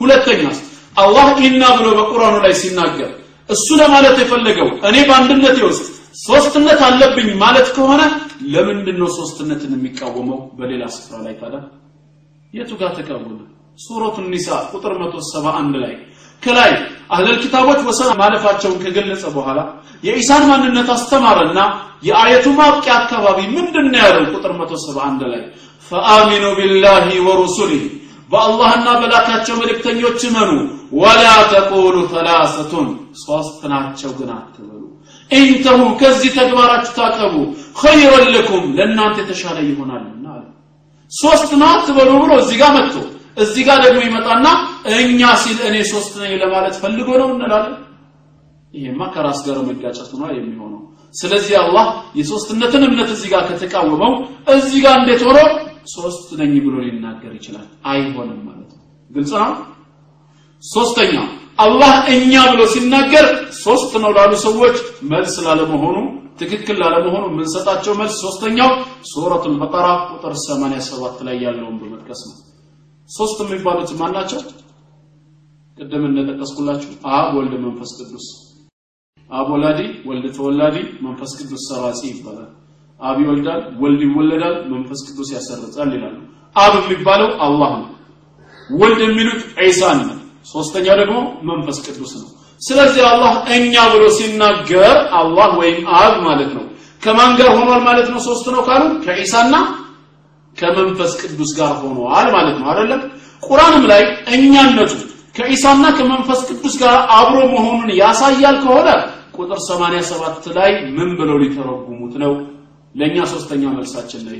ሁለተኛስ አላህ ኢና ብሎ በቁርአኑ ላይ ሲናገር እሱ ለማለት የፈለገው እኔ በአንድነቴ ውስጥ ሶስትነት አለብኝ ማለት ከሆነ ለምንድን ነው ሶስትነትን የሚቃወመው? በሌላ ስፍራ ላይ ታዲያ የቱ ጋር ተቃወመ? ሱረቱ ኒሳ ቁጥር 171 ላይ ከላይ አህለል ኪታቦች ወሰን ማለፋቸውን ከገለጸ በኋላ የኢሳን ማንነት አስተማረና የአየቱ ማብቂያ አካባቢ ምንድን ነው ያለው? ቁጥር 171 ላይ ፈአሚኑ ቢላሂ ወሩሱሊህ በአላህና በላካቸው መልእክተኞች እመኑ። ወላ ተቁሉ ተላሰቱን ሶስት ናቸው ግን አትበሉ። ኢንተሁ ከዚህ ተግባራችሁ ታቀቡ። ኸይረን ለኩም ለእናንተ የተሻለ ይሆናልና አለ ሶስት ነው አትበሉ ብሎ እዚህ ጋር መጥቶ እዚህ ጋር ደግሞ ይመጣና እኛ ሲል እኔ ሶስት ነኝ ለማለት ፈልጎ ነው እንላለን። ይሄማ ከራስ ጋር መጋጨቱ ነው የሚሆነው። ስለዚህ አላህ የሶስትነትን እምነት እዚህ ጋር ከተቃወመው እዚህ ጋር እንዴት ሆኖ ሶስት ነኝ ብሎ ሊናገር ይችላል። አይሆንም ማለት ነው። ግልጽ ነው? ሶስተኛ አላህ እኛ ብሎ ሲናገር ሶስት ነው ላሉ ሰዎች መልስ ላለመሆኑ ትክክል ላለመሆኑ የምንሰጣቸው መልስ ሶስተኛው ሱረቱል በቀራ ቁጥር 87 ላይ ያለውን በመጥቀስ ነው። ሶስት የሚባሉት ማን ናቸው? ቅድም እንደጠቀስኩላችሁ አብ ወልድ መንፈስ ቅዱስ። አብ ወላዲ ወልድ ተወላዲ መንፈስ ቅዱስ ሰራጺ ይባላል አብ ይወልዳል ወልድ ይወለዳል መንፈስ ቅዱስ ያሰርጻል ይላሉ። አብ የሚባለው አላህ ነው። ወልድ የሚሉት ዒሳን ነው። ሶስተኛው ደግሞ መንፈስ ቅዱስ ነው። ስለዚህ አላህ እኛ ብሎ ሲናገር አላህ ወይም አብ ማለት ነው። ከማን ጋር ሆኗል ማለት ነው? ሶስት ነው ካሉ ከዒሳና ከመንፈስ ቅዱስ ጋር ሆኗል ማለት ነው። አይደለም ቁርአንም ላይ እኛነቱ ከኢሳና ከመንፈስ ቅዱስ ጋር አብሮ መሆኑን ያሳያል ከሆነ ቁጥር 87 ላይ ምን ብለው ሊተረጉሙት ነው ለኛ ሶስተኛ መልሳችን ነው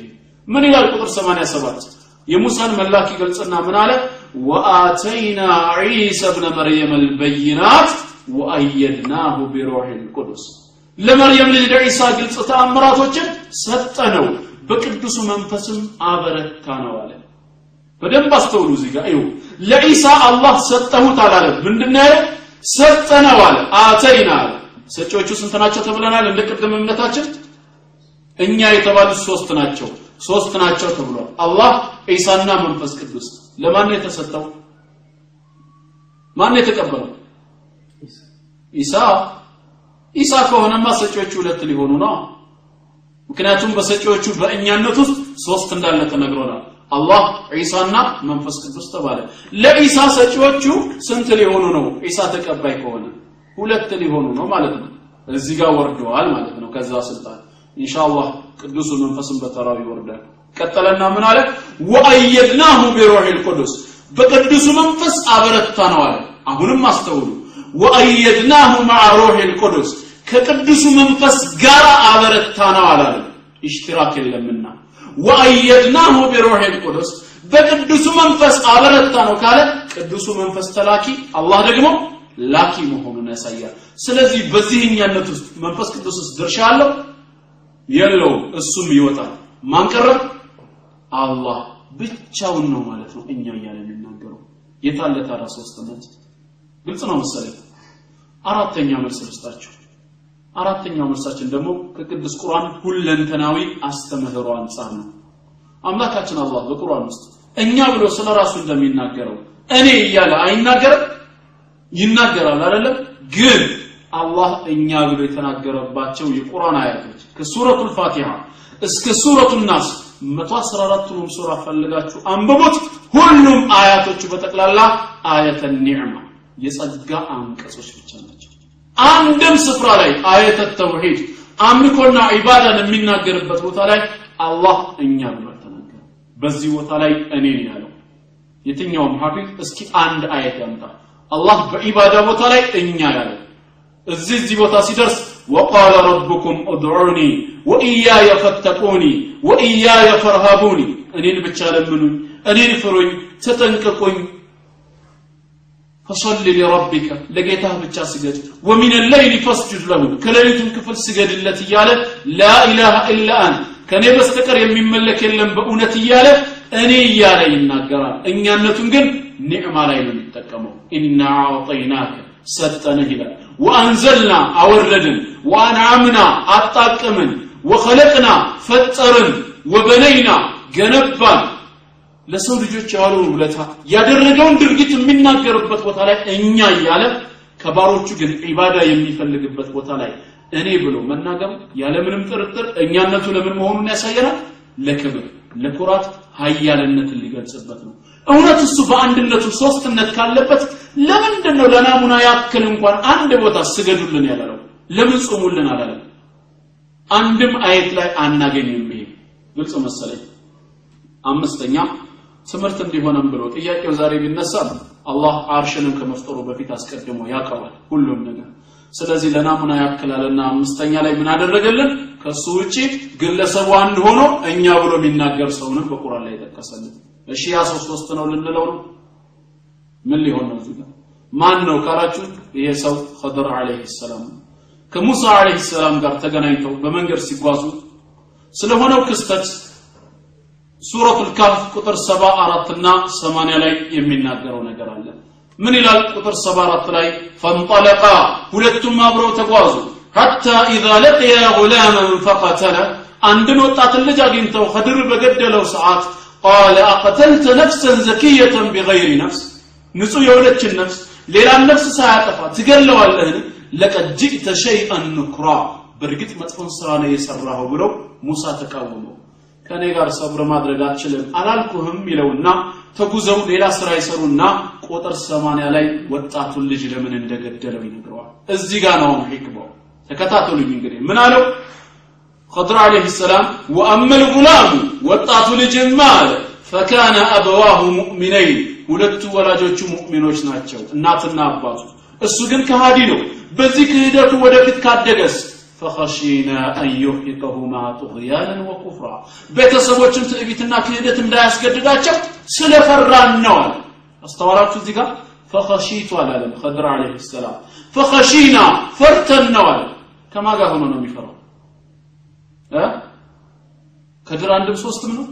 ምን ይላል ቁጥር 87 የሙሳን መላክ ይገልጽና ምን አለ? ወአተይና ዒሳ ብነ መርየም አልበይናት ወአየድናሁ ቢሩህ ልቁዱስ ለመርየም ልጅ ለዒሳ ግልጽ ተአምራቶችን ሰጠነው። በቅዱሱ መንፈስም አበረታ ነው በደንብ አስተውሉ እዚህ ጋር። ይሁ ለኢሳ አላህ ሰጠሁት አላለም ምንድነው ሰጠነው አተይና አለ። ሰጪዎቹ ስንት ናቸው ተብለናል? እንደ ቅድም እምነታችን እኛ የተባሉት ሶስት ናቸው። ሶስት ናቸው ተብሏል። አላህ ኢሳና መንፈስ ቅዱስ ለማን ነው የተሰጠው? ማን የተቀበለው? ኢሳ ኢሳ ከሆነማ ሰጪዎቹ ሁለት ሊሆኑ ነው። ምክንያቱም በሰጪዎቹ በእኛነት ውስጥ ሶስት እንዳለ ተነግሮናል። አላህ ዒሳና መንፈስ ቅዱስ ተባለ። ለኢሳ ሰጪዎቹ ስንት ሊሆኑ ነው? ኢሳ ተቀባይ ከሆነ ሁለት ሊሆኑ ነው ማለት ነው። እዚህ ጋር ወርደዋል ማለት ነው ከዛ ስልጣን ኢንሻአላህ ቅዱሱ መንፈስን በተራው ይወርዳል። ቀጠለና ምን አለ? ወአየድናሁ ቢሩሂል ቁዱስ። በቅዱሱ መንፈስ አበረታ ነው አለ። አሁንም አስተውሉ። ወአየድናሁ ማዓ ሩሂል ቁዱስ። ከቅዱሱ መንፈስ ጋር አበረታነው አላለም اشتراك የለምና። وأيدناه بروح القدس። በቅዱሱ መንፈስ አበረታነው ካለ ቅዱሱ መንፈስ ተላኪ አላህ ደግሞ ላኪ መሆኑን ያሳያል። ስለዚህ በዚህ እኛነት ውስጥ መንፈስ ቅዱስ ድርሻ አለው የለውም እሱም ይወጣል። ማን ቀረ? አላህ። ብቻውን ነው ማለት ነው እኛ እያለ የሚናገረው። የታለ ታዲያ ሶስትነት ግልጽ ነው መሰለኝ። አራተኛ መልስ ልስጣችሁ። አራተኛው መልሳችን ደግሞ ከቅዱስ ቁርአን ሁለንተናዊ አስተምህሮ አንጻር ነው። አምላካችን አላህ በቁርአን ውስጥ እኛ ብሎ ስለ ራሱ እንደሚናገረው እኔ እያለ አይናገርም? ይናገራል አይደለም? ግን አላህ እኛ ብሎ የተናገረባቸው የቁርአን አያቶች ከሱረቱ ፋቲሃ እስከ ሱረቱ ናስ 114ቱንም ሱራ ፈልጋችሁ አንብቡት። ሁሉም አያቶቹ በጠቅላላ አየተ ኒዕማ የጸጋ አንቀጾች ብቻ ናቸው። አንድም ስፍራ ላይ አየተ ተውሂድ አምልኮና ዒባዳን የሚናገርበት ቦታ ላይ አላህ እኛ ብሎ አልተናገረም። በዚህ ቦታ ላይ እኔ ነው ያለው። የትኛውም ሐፊዝ እስኪ አንድ አየት ያምጣ። አላህ በዒባዳ ቦታ ላይ እኛ ያለው እዚህ እዚህ ቦታ ሲደርስ وقال ربكم ادعوني وإياي فاتقوني وإياي فارهبوني እኔን ብቻ ለምኑኝ እኔን ፍሩኝ ተጠንቀቁኝ فصل لربك لقيتها ብቻ ስገድ ومن الليل فاسجد له ከሌሊቱም ክፍል ስገድለት እያለ لا إله إلا أنت ከኔ በስተቀር የሚመለክ የለም በእውነት እያለ እኔ እያለ ይናገራል እኛነቱን ግን ኒዕማ ላይ ነው የሚጠቀመው ኢና አዕጠይናከ ሰጠንህ ይላል ወአንዘልና አወረድን ወአንዓምና አጣቀምን ወኸለቅና ፈጠርን ወበነይና ገነባን። ለሰው ልጆች የዋለውን ውለታ ያደረገውን ድርጊት የሚናገርበት ቦታ ላይ እኛ እያለ ከባሮቹ ግን ዒባዳ የሚፈልግበት ቦታ ላይ እኔ ብሎ መናገሩ ያለምንም ጥርጥር እኛነቱ ለምን መሆኑን ያሳየናል? ለክብር ለኩራት ሀያልነትን ሊገልጽበት ነው እውነት እሱ በአንድነቱ ሶስትነት ካለበት ለምንድን ነው ለናሙና ያክል እንኳን አንድ ቦታ ስገዱልን ያላለው? ለምን ጾሙልን አላለም? አንድም አየት ላይ አናገኝም ይሄ ግልጽ መሰለኝ። አምስተኛ ትምህርት እንዲሆነም ብሎ ጥያቄው ዛሬ ቢነሳ አላህ አርሽንም ከመፍጠሩ በፊት አስቀድሞ ያውቀዋል ሁሉም ነገር። ስለዚህ ለናሙና ያክላልና አምስተኛ ላይ ምን አደረገልን? ከሱ ውጪ ግለሰቡ አንድ ሆኖ እኛ ብሎ የሚናገር ሰውንም በቁርአን ላይ ጠቀሰልን እሺ ያ ሰው ሶስት ነው ልንለው ነው? ምን ሊሆን ነው እዚህ ማን ነው ካላችሁ ይሄ ሰው ኸድር አለይሂ ሰላም ከሙሳ አለይሂ ሰላም ጋር ተገናኝተው በመንገድ ሲጓዙ ስለሆነው ክስተት ሱረቱል ካፍ ቁጥር 74 እና 80 ላይ የሚናገረው ነገር አለ። ምን ይላል ቁጥር 74 ላይ? ፈንጠለቃ ሁለቱም አብረው ተጓዙ። ሐታ ኢዛ ለቅያ ጉላመን ፈቀተለ አንድን ወጣትን ልጅ አግኝተው ኸድር በገደለው ሰዓት ቃለ አቀተልተ ነፍሰን ዘኪየተን ቢገይሪ ነፍስ ንጹህ የሆነችን ነፍስ ሌላን ነፍስ ሳያጠፋ ትገለዋለህን ለቀድ ጅእተ ሸይአን ንኩራ በእርግጥ መጥፎን ስራ ነው የሰራኸው ብለው ሙሳ ተቃወመው ከእኔ ጋር ሰብር ማድረግ አትችልም አላልኩህም ይለውና ተጉዘው ሌላ ስራ ይሰሩና ቁጥር ሰማንያ ላይ ወጣቱን ልጅ ለምን እንደገደለው ይነግረዋል። እዚህ ጋር ነው ሒክማው። ተከታተሉኝ እንግዲህ። ምን አለው خضر عليه السلام وأما الغلام ወጣቱ ልጅማ አለ فكان أبواه مؤمنين ሁለቱ ወላጆቹ ሙእሚኖች ናቸው እናትና አባቱ እሱ ግን ከሃዲ ነው በዚህ ክህደቱ ወደፊት ካደገስ فخشينا أن يرهقهما طغيانا وكفرا ቤተሰቦችን ትዕቢትና ክህደት እንዳያስገድዳቸው ስለፈራን ነው አለ አስተዋላችሁ እዚህ ጋር ፈኸሺቱ አላለም ኸድር አለይሂ ሰላም ፈኸሺና ፈርተን ነው አለ ከማ ጋር ሆኖ ነው የሚፈራው እ ከድር አንድም ሶስትም ነው?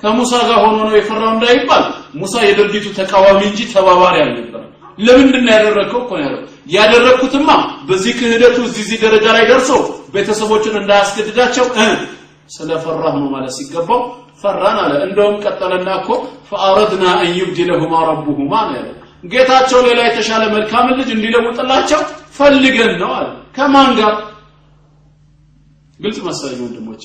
ከሙሳ ጋር ሆኖ ነው የፈራው እንዳይባል ሙሳ የድርጊቱ ተቃዋሚ እንጂ ተባባሪ አልነበረም ለምንድን ነው ያደረግከው እኮ ነው ያለው። ያደረግኩትማ በዚህ ክህደቱ እዚህ ደረጃ ላይ ደርሰው ቤተሰቦችን እንዳያስገድዳቸው ስለፈራህ ነው ማለት ሲገባው ፈራን አለ። እንደውም ቀጠለና እኮ ፈአረድና አን ረቡሁማ ነው ያለው። ጌታቸው ሌላ የተሻለ መልካም ልጅ እንዲለውጥላቸው ፈልገን ነው አለ። ከማን ጋር ግልጽ መሰለኝ ወንድሞቼ።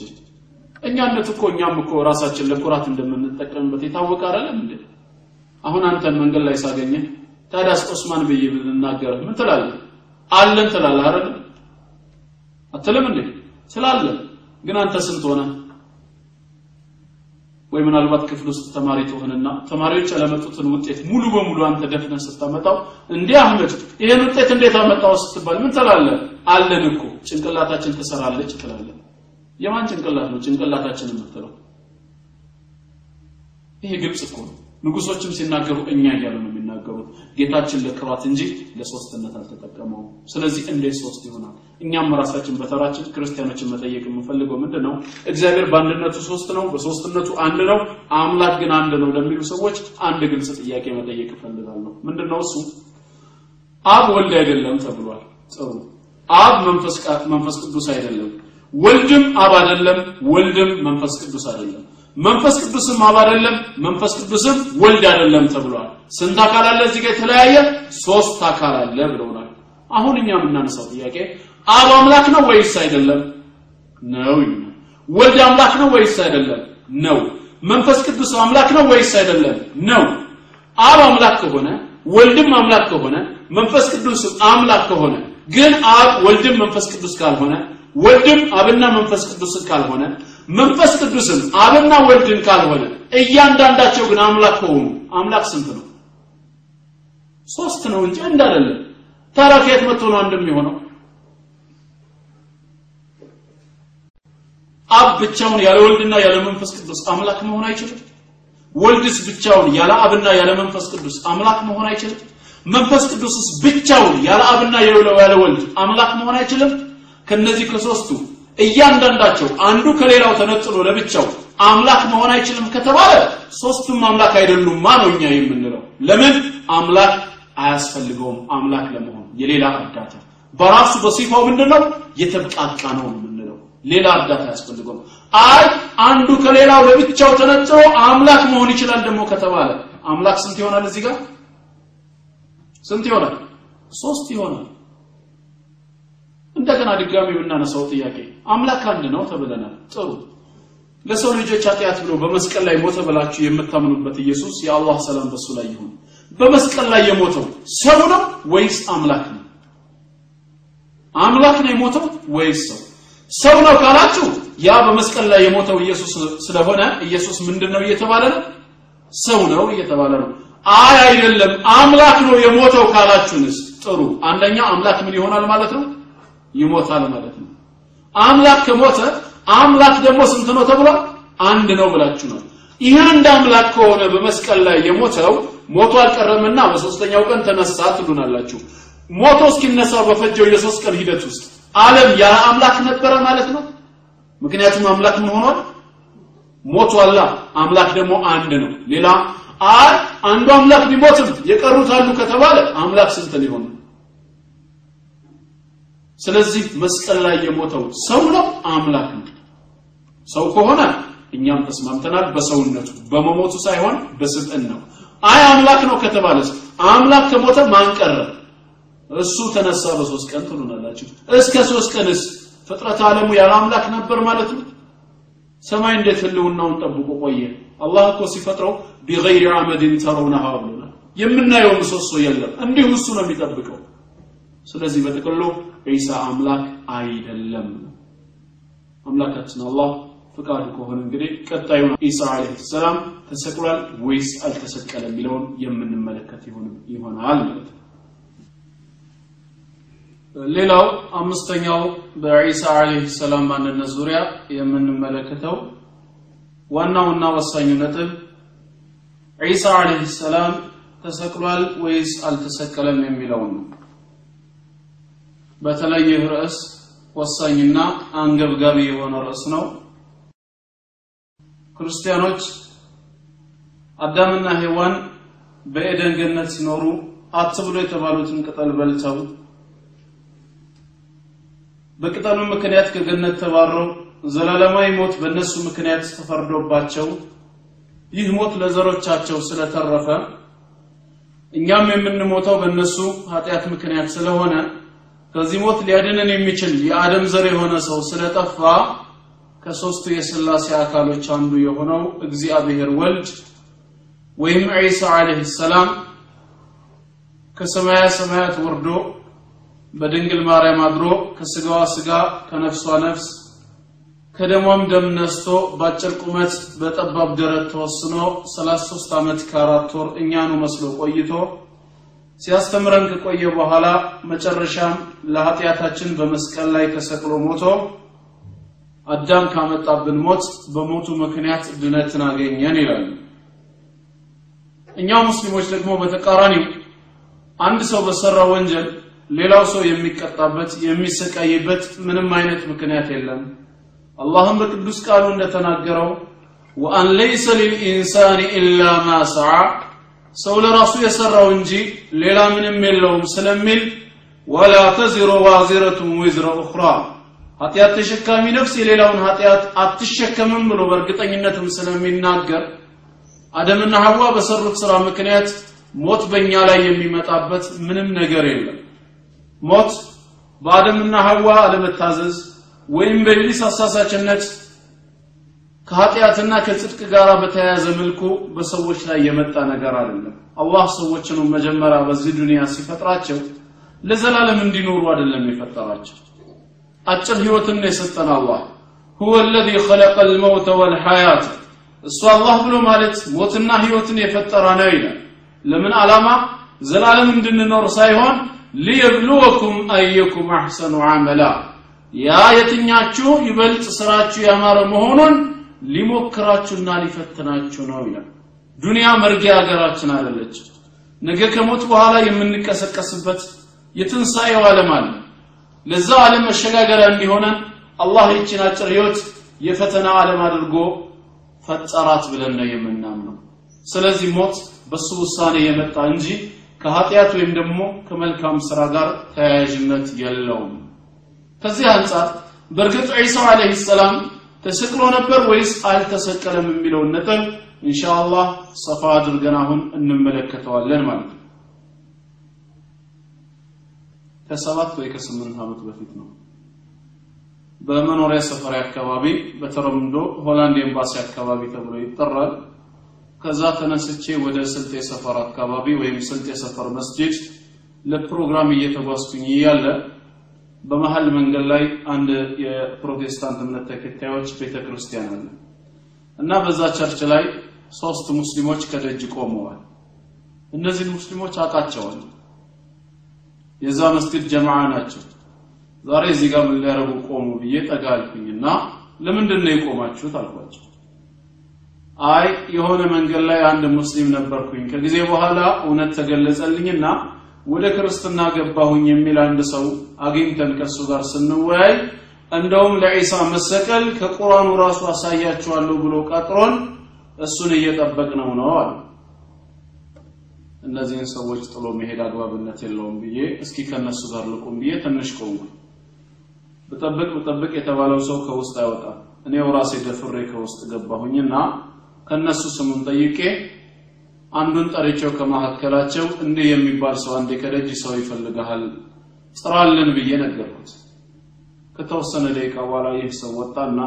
እኛነት እኮ እኛም እኮ ራሳችን ለኩራት እንደምንጠቀምበት የታወቀ አይደለም እንዴ? አሁን አንተን መንገድ ላይ ሳገኘ ታዲያስ ዑስማን ብዬ ብናገር ምን ትላለህ? አለን ትላለህ አይደል? አትልም እንዴ? ስላለን። ግን አንተ ስንት ሆነ ወይ ምናልባት ክፍል ውስጥ ተማሪ ትሆንና ተማሪዎች ያለመጡትን ውጤት ሙሉ በሙሉ አንተ ደፍነህ ስታመጣው እንዲህ አህመድ ይሄን ውጤት እንዴት አመጣው ስትባል ምን ትላለህ? አለን እኮ። ጭንቅላታችን ትሰራለች ትላለህ። የማን ጭንቅላት ነው ጭንቅላታችን የምትለው? ይሄ ግልጽ እኮ ንጉሶችም ሲናገሩ እኛ እያሉ ነው የሚናገሩት? ጌታችን ለክራት እንጂ ለሶስትነት አልተጠቀመውም። ስለዚህ እንዴት ሶስት ይሆናል? እኛም ራሳችን በተራችን ክርስቲያኖችን መጠየቅ የምንፈልገው ምንድን ነው እግዚአብሔር በአንድነቱ ሶስት ነው በሶስትነቱ አንድ ነው አምላክ ግን አንድ ነው ለሚሉ ሰዎች አንድ ግልጽ ጥያቄ መጠየቅ እፈልጋለሁ። ምንድን ነው እሱ? አብ ወልድ አይደለም ተብሏል። ጥሩ። አብ መንፈስ ቅዱስ አይደለም። ወልድም አብ አይደለም ወልድም መንፈስ ቅዱስ አይደለም መንፈስ ቅዱስም አብ አይደለም መንፈስ ቅዱስም ወልድ አይደለም ተብሏል። ስንት አካል አለ እዚህ ጋር የተለያየ? ሶስት አካል አለ ብለውናል። አሁን እኛ የምናነሳው ጥያቄ አብ አምላክ ነው ወይስ አይደለም? ነው ወልድ አምላክ ነው ወይስ አይደለም? ነው። መንፈስ ቅዱስ አምላክ ነው ወይስ አይደለም? ነው። አብ አምላክ ከሆነ ወልድም አምላክ ከሆነ መንፈስ ቅዱስም አምላክ ከሆነ ግን አብ ወልድም መንፈስ ቅዱስ ካልሆነ ወልድም አብና መንፈስ ቅዱስን ካልሆነ መንፈስ ቅዱስም አብና ወልድን ካልሆነ እያንዳንዳቸው ግን አምላክ ከሆኑ አምላክ ስንት ነው? ሶስት ነው እንጂ አንድ አይደለም። ታዲያ መጥቶ ነው አንድ የሚሆነው? አብ ብቻውን ያለ ወልድና ያለ መንፈስ ቅዱስ አምላክ መሆን አይችልም? ወልድስ ብቻውን ያለ አብና ያለ መንፈስ ቅዱስ አምላክ መሆን አይችልም? መንፈስ ቅዱስስ ብቻውን ያለ አብና ያለ ወልድ አምላክ መሆን አይችልም? ከነዚህ ከሶስቱ እያንዳንዳቸው አንዱ ከሌላው ተነጥሎ ለብቻው አምላክ መሆን አይችልም ከተባለ ሶስቱም አምላክ አይደሉም ነው እኛ የምንለው? ለምን? አምላክ አያስፈልገውም። አምላክ ለመሆን የሌላ እርዳታ በራሱ በሲፋው ምንድነው? የተብቃቃ ነው የምንለው። ሌላ እርዳታ አያስፈልገውም። አይ አንዱ ከሌላው ለብቻው ተነጥሎ አምላክ መሆን ይችላል ደግሞ ከተባለ አምላክ ስንት ይሆናል እዚህ ጋር? ስንት ይሆናል? ሶስት ይሆናል። እንደገና ድጋሚ የምናነሳው ጥያቄ አምላክ አንድ ነው ተብለናል። ጥሩ። ለሰው ልጆች ኃጢአት ብሎ በመስቀል ላይ ሞተ ብላችሁ የምታምኑበት ኢየሱስ የአላህ ሰላም በሱ ላይ ይሁን። በመስቀል ላይ የሞተው ሰው ነው ወይስ አምላክ ነው? አምላክ ነው የሞተው ወይስ ሰው? ሰው ነው ካላችሁ ያ በመስቀል ላይ የሞተው ኢየሱስ ስለሆነ ኢየሱስ ምንድን ነው እየተባለ ነው? ሰው ነው እየተባለ ነው። አይ አይደለም አምላክ ነው የሞተው ካላችሁንስ? ጥሩ። አንደኛ አምላክ ምን ይሆናል ማለት ነው? ይሞታል ማለት ነው አምላክ ከሞተ አምላክ ደግሞ ስንት ነው ተብሏል? አንድ ነው ብላችሁ ነው። ይህ አንድ አምላክ ከሆነ በመስቀል ላይ የሞተው ሞቶ አልቀረምና በሶስተኛው ቀን ተነሳ ትሉናላችሁ። ሞቶ እስኪነሳ በፈጀው የሶስት ቀን ሂደት ውስጥ ዓለም ያለ አምላክ ነበረ ማለት ነው? ምክንያቱም አምላክ ምን ሆኗል? ሞቷላ። አምላክ ደግሞ አንድ ነው። ሌላ አይ አንዱ አምላክ ቢሞትም የቀሩት አሉ ከተባለ አምላክ ስንት ሊሆን ስለዚህ መስቀል ላይ የሞተው ሰው ነው አምላክ ነው። ሰው ከሆነ እኛም ተስማምተናል በሰውነቱ በመሞቱ ሳይሆን በስልጣን ነው። አይ አምላክ ነው ከተባለስ አምላክ ከሞተ ማን ቀረ? እሱ ተነሳ በሶስት ቀን ትሉናላችሁ እስከ ሶስት ቀንስ ፍጥረት ዓለሙ ያለ አምላክ ነበር ማለት ነው? ሰማይ እንዴት ህልውናውን ጠብቆ ቆየ? አላህ እኮ ሲፈጥረው ቢገይር አመድን ተረውነሃ ብሎናል። የምናየው ምሰሶ የለም። እንዲሁ እሱ ነው የሚጠብቀው። ስለዚህ በጥቅሉ ዒሳ አምላክ አይደለም። አምላካችን አላህ ፍቃዱ ከሆነ እንግዲህ ቀጣዩን ኢሳ አለይሂ ሰላም ተሰቅሏል ወይስ አልተሰቀለም የሚለውን የምንመለከት ይሆናል ማለት ሌላው አምስተኛው በዒሳ አለይሂ ሰላም ማንነት ዙሪያ የምንመለከተው ዋናውና ወሳኙ ነጥብ ዒሳ አለይሂ ሰላም ተሰቅሏል ወይስ አልተሰቀለም የሚለው ነው በተለይ ርዕስ ወሳኝና አንገብጋቢ የሆነ ርዕስ ነው። ክርስቲያኖች አዳምና ሔዋን በኤደን ገነት ሲኖሩ አትብሎ የተባሉትን ቅጠል በልተው በቅጠሉ ምክንያት ከገነት ተባረው ዘላለማዊ ሞት በእነሱ ምክንያት ተፈርዶባቸው ይህ ሞት ለዘሮቻቸው ስለተረፈ እኛም የምንሞተው በእነሱ ኃጢአት ምክንያት ስለሆነ ከዚህ ሞት ሊያድነን የሚችል የአደም ዘር የሆነ ሰው ስለጠፋ ከሶስቱ የስላሴ አካሎች አንዱ የሆነው እግዚአብሔር ወልድ ወይም ዒሳ አለይሂ ሰላም ከሰማያ ሰማያት ወርዶ በድንግል ማርያም አድሮ ከስጋዋ ስጋ ከነፍሷ ነፍስ ከደሟም ደም ነስቶ በአጭር ቁመት በጠባብ ደረት ተወስኖ 33 ዓመት ከአራት ወር እኛኑ መስሎ ቆይቶ ሲያስተምረን ከቆየ በኋላ መጨረሻም ለኃጢአታችን በመስቀል ላይ ተሰቅሎ ሞቶ አዳም ካመጣብን ሞት በሞቱ ምክንያት ድነትን አገኘን ይላሉ። እኛ ሙስሊሞች ደግሞ በተቃራኒው አንድ ሰው በሰራ ወንጀል ሌላው ሰው የሚቀጣበት የሚሰቃይበት ምንም አይነት ምክንያት የለም። አላህም በቅዱስ ቃሉ እንደተናገረው ወአን ለይሰ ሊልኢንሳን ኢላ ማ ሰዓ ሰው ለራሱ የሰራው እንጂ ሌላ ምንም የለውም ስለሚል ወላ ተዚሩ ዋዚረቱን ዊዝረ ኡኽራ። ኃጢአት ተሸካሚ ነፍስ የሌላውን ኃጢአት አትሸከምም ብሎ በእርግጠኝነትም ስለሚናገር አደምና ሐዋ በሰሩት ስራ ምክንያት ሞት በእኛ ላይ የሚመጣበት ምንም ነገር የለም። ሞት በአደምና ሐዋ አለመታዘዝ ወይም በኢብሊስ አሳሳችነት ከኃጢአትና ከጽድቅ ጋር በተያያዘ መልኩ በሰዎች ላይ የመጣ ነገር አይደለም። አላህ ሰዎችንም መጀመሪያ በዚህ ዱንያ ሲፈጥራቸው ለዘላለም እንዲኖሩ አይደለም የፈጠራቸው። አጭር ህይወትን ነው የሰጠን አላህ። ሁወ ለዚ ኸለቀ ልመውተ ወልሐያት እሱ አላህ ብሎ ማለት ሞትና ህይወትን የፈጠረ ነው ይላል። ለምን ዓላማ? ዘላለም እንድንኖር ሳይሆን ሊየብሉወኩም አየኩም አሕሰኑ አመላ ያ የትኛችሁ ይበልጥ ስራችሁ ያማረ መሆኑን ሊሞክራችሁና ሊፈትናችሁ ነው ይላል። ዱንያ መርጊያ ሀገራችን አይደለች። ነገ ከሞት በኋላ የምንቀሰቀስበት የትንሣኤው ዓለም አለ። ለዛ ዓለም መሸጋገሪያ እንዲሆነን አላህ ይችን አጭር ህይወት የፈተና ዓለም አድርጎ ፈጠራት ብለን ነው የምናምነው። ስለዚህ ሞት በሱ ውሳኔ የመጣ እንጂ ከኃጢአት ወይም ደግሞ ከመልካም ስራ ጋር ተያያዥነት የለውም። ከዚህ አንጻር በእርግጥ ዒሳ አለይሂ ሰላም ተሰቅሎ ነበር ወይስ አልተሰቀለም የሚለውን ነጥብ ኢንሻአላህ ሰፋ አድርገን አሁን እንመለከተዋለን ማለት ነው። ከሰባት ወይ ከስምንት ዓመት በፊት ነው። በመኖሪያ ሰፈሪ አካባቢ በተለምዶ ሆላንድ ኤምባሲ አካባቢ ተብሎ ይጠራል። ከዛ ተነስቼ ወደ ስልጤ ሰፈር አካባቢ ወይም ስልጤ ሰፈር መስጂድ ለፕሮግራም እየተጓዝኩኝ እያለ በመሀል መንገድ ላይ አንድ የፕሮቴስታንት እምነት ተከታዮች ቤተክርስቲያን አለ እና በዛ church ላይ ሶስት ሙስሊሞች ከደጅ ቆመዋል። እነዚህ ሙስሊሞች አውቃቸዋል። የዛ መስጊድ ጀማዓ ናቸው። ዛሬ እዚህ ጋር ምን ሊያረጉ ቆሙ ብዬ ጠጋ አልኩኝና ለምንድን ነው የቆማችሁት አልኳቸው። አይ የሆነ መንገድ ላይ አንድ ሙስሊም ነበርኩኝ። ከጊዜ በኋላ እውነት ተገለጸልኝና ወደ ክርስትና ገባሁኝ የሚል አንድ ሰው አግኝተን ከሱ ጋር ስንወያይ እንደውም ለዒሳ መሰቀል ከቁርአኑ ራሱ አሳያችኋለሁ ብሎ ቀጥሮን እሱን እየጠበቅነው ነው አለ እነዚህን ሰዎች ጥሎ መሄድ አግባብነት የለውም ብዬ እስኪ ከነሱ ጋር ልቁም ብዬ ትንሽ ቆምኩ። ብጠብቅ ብጠብቅ የተባለው ሰው ከውስጥ አይወጣም። እኔው ራሴ ደፍሬ ከውስጥ ገባሁኝና ከነሱ ስሙን ጠይቄ አንዱን ጠርቼው ከመካከላቸው እንዲህ የሚባል ሰው አንዴ ከደጅ ሰው ይፈልግሃል? ጥራልን ብዬ ነገርኩት። ከተወሰነ ደቂቃ በኋላ ይህ ሰው ወጣና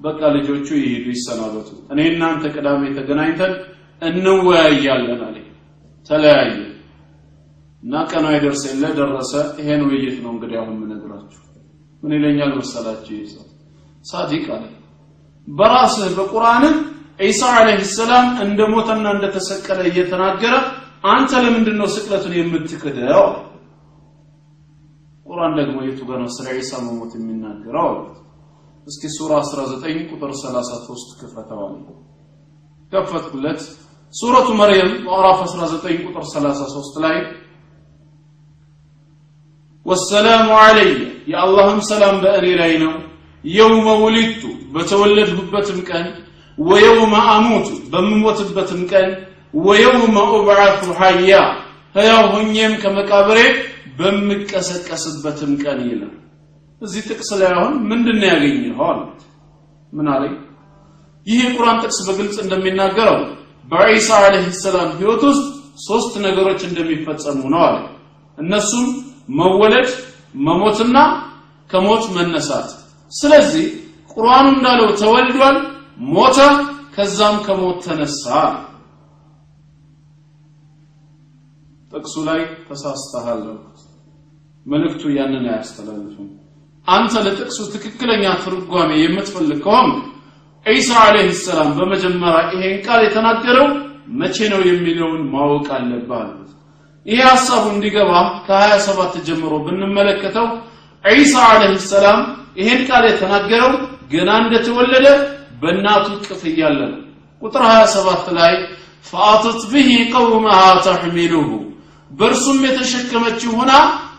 በቃ ልጆቹ ይሄዱ ይሰናበቱ። እኔ እናንተ ቅዳሜ ተገናኝተን እንወያያለን አለ ተለያየ። እና ቀኑ አይደርስ የለ ደረሰ። ይሄን ውይይት ነው እንግዲህ አሁን የምነግራችሁ። ምን ይለኛል መሰላችሁ ይህ ሳዲቅ አለ። በራስህ በቁርአንህ ዒሳ አለይሂ ሰላም እንደ ሞተና እንደተሰቀለ እየተናገረ አንተ ለምንድን ነው ስቅለቱን የምትክደው? ቁርአን ደግሞ የቱ ጋር ነው ስለ ዒሳ መሞት የሚናገረው? እስኪ ሱራ 19 ቁጥር 33 ክፈተዋል። ከፈትኩለት። ሱረቱ መርየም ምዕራፍ 19 ቁጥር 33 ላይ ወሰላሙ አለየ የአላህም ሰላም በእኔ ላይ ነው። የውመ ውሊድቱ በተወለድሁበትም ቀን ወየውመ አሙቱ በምሞትበትም ቀን ወየውመ ኡብዓቱ ሐያ ሕያው ሆኜም ከመቃብሬ በምቀሰቀስበትም ቀን ይላል። እዚህ ጥቅስ ላይ አሁን ምንድን ነው ያገኘኸው አሉት። ምን አለኝ? ይህ የቁርአን ጥቅስ በግልጽ እንደሚናገረው በዒሳ ዓለይሂ ሰላም ህይወት ውስጥ ሶስት ነገሮች እንደሚፈጸሙ ነው አለ እነሱም መወለድ መሞትና ከሞት መነሳት። ስለዚህ ቁርአኑ እንዳለው ተወልዷል ሞተ ከዛም ከሞት ተነሳ። ጥቅሱ ላይ ተሳስተሃል መልእክቱ ያንን አያስተላልፍም። አንተ ለጥቅሱ ትክክለኛ ትርጓሜ የምትፈልግ ከሆን ዒሳ አለይሂ ሰላም በመጀመሪያ ይሄን ቃል የተናገረው መቼ ነው የሚለውን ማወቅ አለብህ ይሄ ሀሳቡ እንዲገባ ከ27 ጀምሮ ብንመለከተው ዒሳ አለይሂ ሰላም ይሄን ቃል የተናገረው ገና እንደተወለደ በእናቱ ቅፍ እያለ ነው ቁጥር 27 ላይ ፈአተት ብሂ ቀውመሃ ተሕሚሉሁ በእርሱም የተሸከመችው ሆና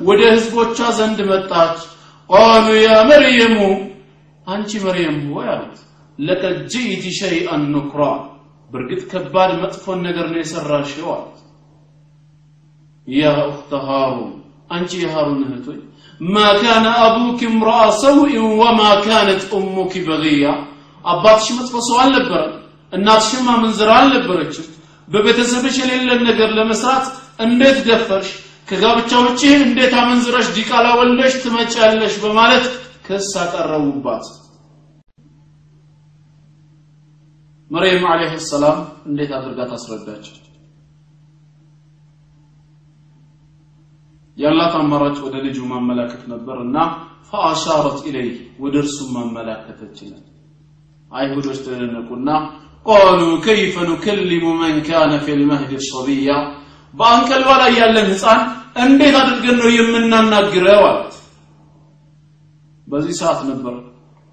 ወደ ህዝቦቿ ዘንድ መጣች። ቃሉ ያ መርየሙ አንቺ መርየም ሆይ አሉት። ለቀድ ጅኢቲ ሸይአን ኑክራ በእርግጥ ከባድ መጥፎን ነገር ነው የሰራሽው አሉት። ያ እኽተ ሃሩን አንቺ የሃሩን እህቶይ ማ ካነ አቡኪ እምረአ ሰውኢን ወማ ካነት ኡሙኪ በግያ አባትሽ መጥፎ ሰው አልነበረም። እናትሽም አመንዝራ አልነበረችም። በቤተሰብሽ የሌለን ነገር ለመስራት እንዴት ደፈርሽ? ከጋብቻ ውጪ እንዴት አመንዝረሽ ዲቃላ ወልደሽ ትመጫለሽ? በማለት ክስ አቀረቡባት። መርየም አለይሂ ሰላም እንዴት አድርጋ ታስረዳቸው ያላት አማራጭ ወደ ልጁ ማመላከት ነበርና ፈአሻረት ኢለይህ ወደ እርሱ ማመላከተችለት አይሁዶች ተደነቁና ቃሉ ከይፈ ኑከሊሙ መን ካነ ፊ ልመህድ ሰቢያ በአንቀልባ ላይ ያለን ህፃን እንዴት አድርገን ነው የምናናግረው አለት በዚህ ሰዓት ነበር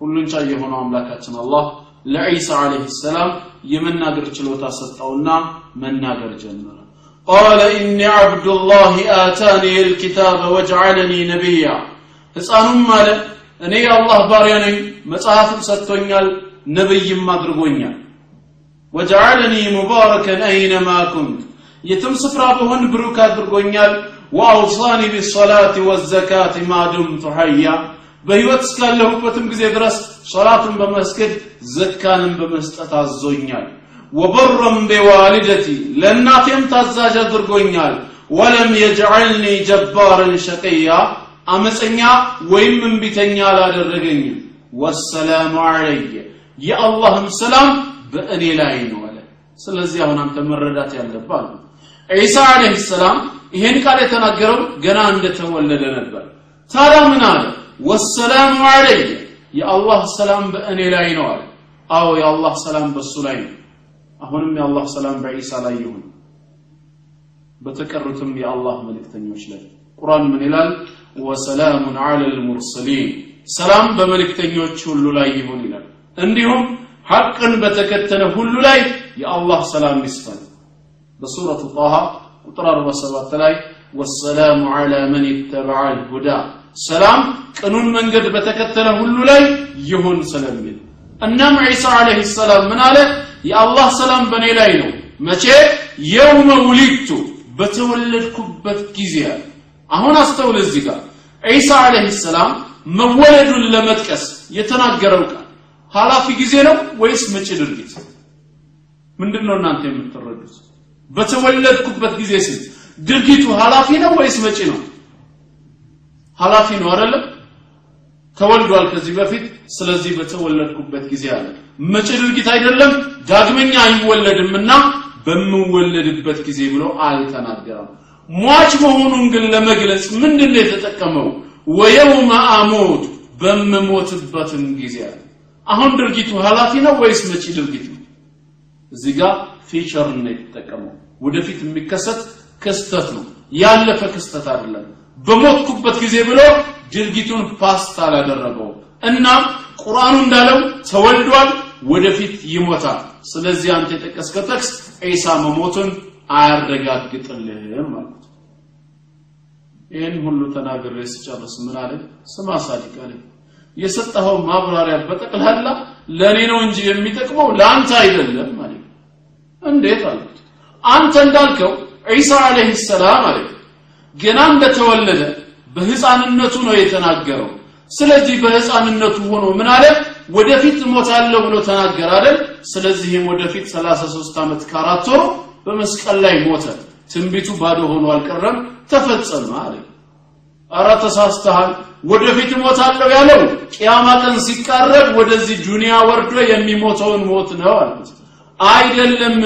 ሁሉን ቻይ የሆነው አምላካችን አላህ ለዒሳ ዓለይሂ ሰላም የመናገር ችሎታ ሰጠውና መናገር ጀመረ قال إني عبد الله آتاني الكتاب وجعلني نبيا ህፃኑም አለ እኔ የአላህ ባሪያ ነኝ መጽሐፍም ሰጥቶኛል ነብይም አድርጎኛል። ወጀዐለኒ ሙባረከን አይነማ ኩንት። የትም ስፍራ በሆን ብሩክ አድርጎኛል። ወአውሳኒ ቢሰላት ወዘካት ማ ዱምቱ ሐያ። በህይወት እስካለሁበትም ጊዜ ድረስ ሶላትን በመስገድ ዘካንን በመስጠት አዞኛል። ወበረም ቢዋሊደቲ ለእናቴም ታዛዥ አድርጎኛል። ወለም የጅዐልኒ ጀባርን ሸቅያ አመፀኛ ወይም እንቢተኛ አላደረገኝም። ወሰላሙ ዐለየ የአላህም ሰላም በእኔ ላይ ነው አለ። ስለዚህ አሁን አንተ መረዳት ያለብህ ዒሳ አለይሂ ሰላም ይሄን ቃል የተናገረው ገና እንደተወለደ ነበር። ታዲያ ምን አለ? ወሰላሙ ዐለየ የአላህ ሰላም በእኔ ላይ ነው አለ። አዎ የአላህ ሰላም በሱ ላይ ነው። አሁንም የአላህ ሰላም በዒሳ ላይ ይሁን። በተቀሩትም የአላህ መልእክተኞች ላይ። ቁርአን ምን ይላል? ወሰላሙን ዐላ ልሙርሰሊን ሰላም በመልእክተኞች ሁሉ ላይ ይሁን ይላል እንዲሁም ሐቅን በተከተለ ሁሉ ላይ የአላህ ሰላም ይስፈን። በሱረቱ ጣሃ ቁጥር 47 ላይ ወሰላሙ ዐላ መን ይተበዐ ልሁዳ ሰላም ቅኑን መንገድ በተከተለ ሁሉ ላይ ይሁን ስለሚል። እናም ዒሳ ዓለይሂ ሰላም ምን አለ? የአላህ ሰላም በእኔ ላይ ነው። መቼ? የውመ ውሊድቱ በተወለድኩበት ጊዜ አሁን አስተውል እዚህ ጋር። ዒሳ ዓለይሂ ሰላም መወለዱን ለመጥቀስ የተናገረው ቃል ኃላፊ ጊዜ ነው ወይስ መጪ ድርጊት? ምንድን ነው እናንተ የምትረዱት? በተወለድኩበት ጊዜ ሲል ድርጊቱ ኃላፊ ነው ወይስ መጪ ነው? ኃላፊ ነው አይደለም? ተወልዷል ከዚህ በፊት ስለዚህ በተወለድኩበት ጊዜ አለ። መጪ ድርጊት አይደለም ዳግመኛ አይወለድምና በምወለድበት ጊዜ ብሎ አልተናገረም። ሟች መሆኑን ግን ለመግለጽ ምንድን ነው የተጠቀመው? ويوم أموت በምሞትበትም ጊዜ አለ አሁን ድርጊቱ ኃላፊ ነው ወይስ መጪ ድርጊት ነው እዚህ ጋር future ነው የተጠቀመው። ወደፊት የሚከሰት ክስተት ነው። ያለፈ ክስተት አይደለም። በሞትኩበት ጊዜ ብሎ ድርጊቱን past አላደረገው እናም ቁርአኑ እንዳለው ተወልዷል ወደፊት ይሞታል። ስለዚህ አንተ የጠቀስከው ጥቅስ ዒሳ መሞቱን አያረጋግጥልህም ማለት ይህን ሁሉ ተናግሬ ስጨርስ ምን አለ ስማ ሳዲቅ አለ የሰጠኸው ማብራሪያ በጠቅላላ ለእኔ ነው እንጂ የሚጠቅመው ለአንተ አይደለም ማለት እንዴት አልኩት አንተ እንዳልከው ዒሳ አለይሂ ሰላም አለ ገና እንደተወለደ በህፃንነቱ ነው የተናገረው። ስለዚህ በህፃንነቱ ሆኖ ምን አለ? ወደፊት እሞታለሁ ብሎ ተናገረ አይደል? ስለዚህም ወደፊት 33 ዓመት ከአራት ወር በመስቀል ላይ ሞተ። ትንቢቱ ባዶ ሆኖ አልቀረም ተፈጸመ አለ አረ ተሳስተሃል ወደፊት እሞታለሁ ያለው ቅያማ ቀን ሲቃረብ ወደዚህ ዱንያ ወርዶ የሚሞተውን ሞት ነው አልኩት አይደለም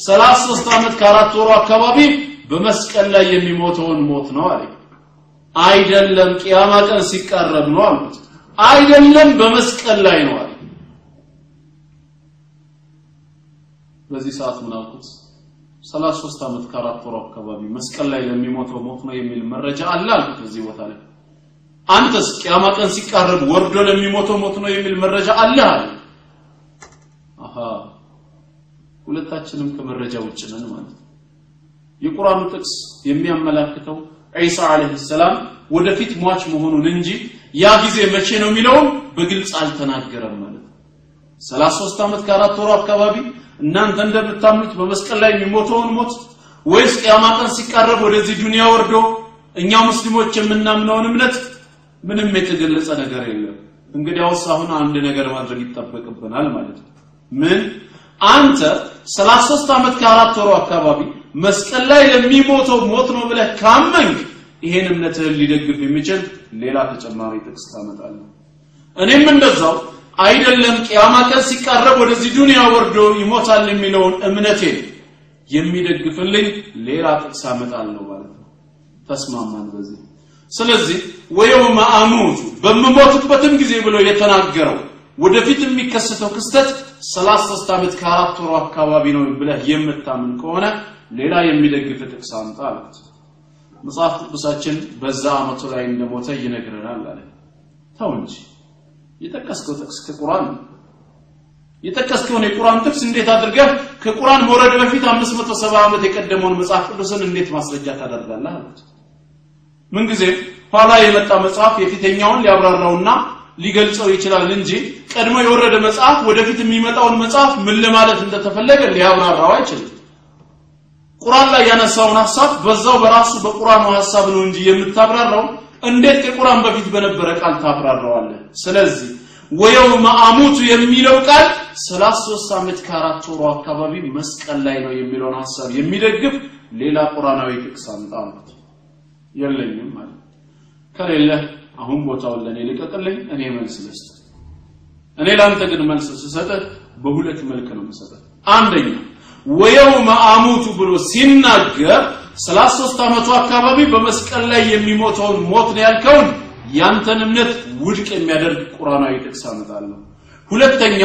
33 ዓመት ከአራት ወሩ አካባቢ በመስቀል ላይ የሚሞተውን ሞት ነው አለ። አይደለም ቅያማ ቀን ሲቃረብ ነው አልኩት አይደለም በመስቀል ላይ ነው አለ። በዚህ ሰዓት ምን አልኩት 33 ዓመት ከአራት ወር አካባቢ መስቀል ላይ ለሚሞተው ሞት ነው የሚል መረጃ አለ አልኩት እዚህ ቦታ ላይ። አንተስ ቅያማ ቀን ሲቃረብ ወርዶ ለሚሞተው ሞት ነው የሚል መረጃ አለ አለ። አሃ ሁለታችንም ከመረጃ ውጭ ነን ማለት የቁርአኑ ጥቅስ የሚያመላክተው ዒሳ አለይሂ ሰላም ወደፊት ሟች መሆኑን እንጂ ያ ጊዜ መቼ ነው የሚለውን በግልጽ አልተናገረም ማለት ነው። 33 ዓመት ከአራት ወሩ አካባቢ እናንተ እንደምታምኑት በመስቀል ላይ የሚሞተውን ሞት ወይስ ቅያማ ቀን ሲቃረብ ወደዚህ ዱንያ ወርዶ እኛ ሙስሊሞች የምናምነውን እምነት? ምንም የተገለጸ ነገር የለም። እንግዲያውስ አሁን አንድ ነገር ማድረግ ይጠበቅብናል ማለት ነው። ምን? አንተ 33 ዓመት ከአራት ወሩ አካባቢ መስቀል ላይ ለሚሞተው ሞት ነው ብለህ ካመንክ ይሄን እምነትህን ሊደግፍ የሚችል ሌላ ተጨማሪ ጥቅስ ታመጣለህ። እኔም እንደዛው አይደለም ቅያማ ቀን ሲቃረብ ወደዚህ ዱንያ ወርዶ ይሞታል የሚለውን እምነቴን የሚደግፍልኝ ሌላ ጥቅስ አመጣለሁ ማለት ነው። ተስማማን በዚህ። ስለዚህ ወየውመ አሙቱ በምሞትበትም ጊዜ ብሎ የተናገረው ወደፊት የሚከሰተው ክስተት 33 ዓመት ከአራት ወሩ አካባቢ ነው ብለህ የምታምን ከሆነ ሌላ የሚደግፍ ጥቅስ አምጣ አልኩት መጽሐፍ ቅዱሳችን በዛ አመቱ ላይ እንደሞተ ይነግረናል አለ። ተው እንጂ የጠቀስከው ጥቅስ ከቁርአን የጠቀስከውን የቁርአን ጥቅስ እንዴት አድርገህ ከቁርአን መውረድ በፊት 570 ዓመት የቀደመውን መጽሐፍ ቅዱስን እንዴት ማስረጃ ታደርጋለህ አሉት። ምንጊዜም ኋላ የመጣ መጽሐፍ የፊተኛውን ሊያብራራውና ሊገልጸው ይችላል እንጂ ቀድሞ የወረደ መጽሐፍ ወደፊት የሚመጣውን መጽሐፍ ምን ለማለት እንደተፈለገ ሊያብራራው አይችልም። ቁርአን ላይ ያነሳውን ሐሳብ በዛው በራሱ በቁርአኑ ሐሳብ ነው እንጂ የምታብራራው እንዴት ከቁርአን በፊት በነበረ ቃል ታብራራዋለህ ስለዚህ ወየውመ አሙቱ የሚለው ቃል ሰላሳ ሶስት ዓመት ከአራት ወሩ አካባቢ መስቀል ላይ ነው የሚለውን ሀሳብ የሚደግፍ ሌላ ቁርአናዊ ጥቅስ አምጣ የለኝም ማለት ከሌለ አሁን ቦታውን ለእኔ ልቀቅልኝ፣ እኔ መልስ ልስጥ። እኔ ለአንተ ግን መልስ ስሰጥህ በሁለት መልክ ነው የምሰጥህ። አንደኛ ወየውመ አሙቱ ብሎ ሲናገር ሰላሳ ሶስት ዓመቱ አካባቢ በመስቀል ላይ የሚሞተውን ሞት ነው ያልከውን ያንተን እምነት ውድቅ የሚያደርግ ቁርአናዊ ጥቅስ አመጣለሁ። ሁለተኛ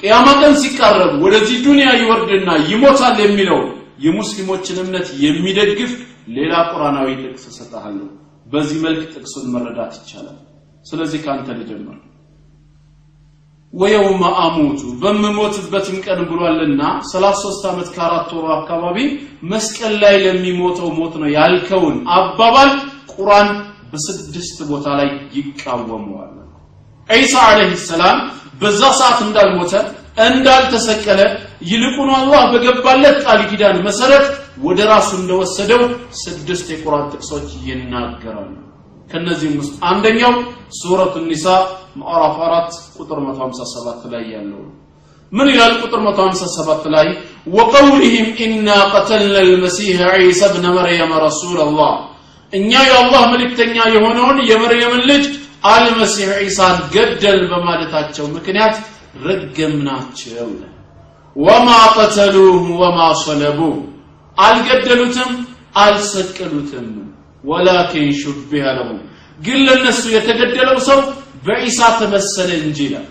ቅያማ ቀን ሲቃረብ ወደዚህ ዱንያ ይወርድና ይሞታል የሚለው የሙስሊሞችን እምነት የሚደግፍ ሌላ ቁርአናዊ ጥቅስ እሰጥሃለሁ። በዚህ መልክ ጥቅሱን መረዳት ይቻላል። ስለዚህ ካንተ ልጀምር። ወየውመ አሙቱ በምሞትበትም ቀን ብሏልና 33 ዓመት ከአራት ወሩ አካባቢ መስቀል ላይ ለሚሞተው ሞት ነው ያልከውን አባባል ቁርአን በስድስት ቦታ ላይ ይቃወመዋል። ዒሳ አለይሂ ሰላም በዛ ሰዓት እንዳልሞተ እንዳልተሰቀለ ይልቁኑ አላህ በገባለት ቃል ኪዳን መሰረት ወደ ራሱ እንደወሰደው ስድስት የቁርአን ጥቅሶች ይናገራሉ። ከነዚህም ውስጥ አንደኛው ሱረቱ ኒሳ ምዕራፍ 4 ቁጥር 157 ላይ ያለው ምን ይላል? ቁጥር 157 ላይ? ወቀውሊሂም ኢና ቀተልና አልመሲህ ዒሳ ብነ መርየም ረሱለላህ እኛ የአላህ መልእክተኛ የሆነውን የመርየምን ልጅ አልመሲህ ዒሳን ገደል በማለታቸው ምክንያት ረገምናቸው ወማ ቀተሉሁ ወማ ሰለቡሁ አልገደሉትም አልሰቀሉትም ወላኪን ሹቢሀ ለሁም ግን ለነሱ የተገደለው ሰው በዒሳ ተመሰለ እንጂ ይላል።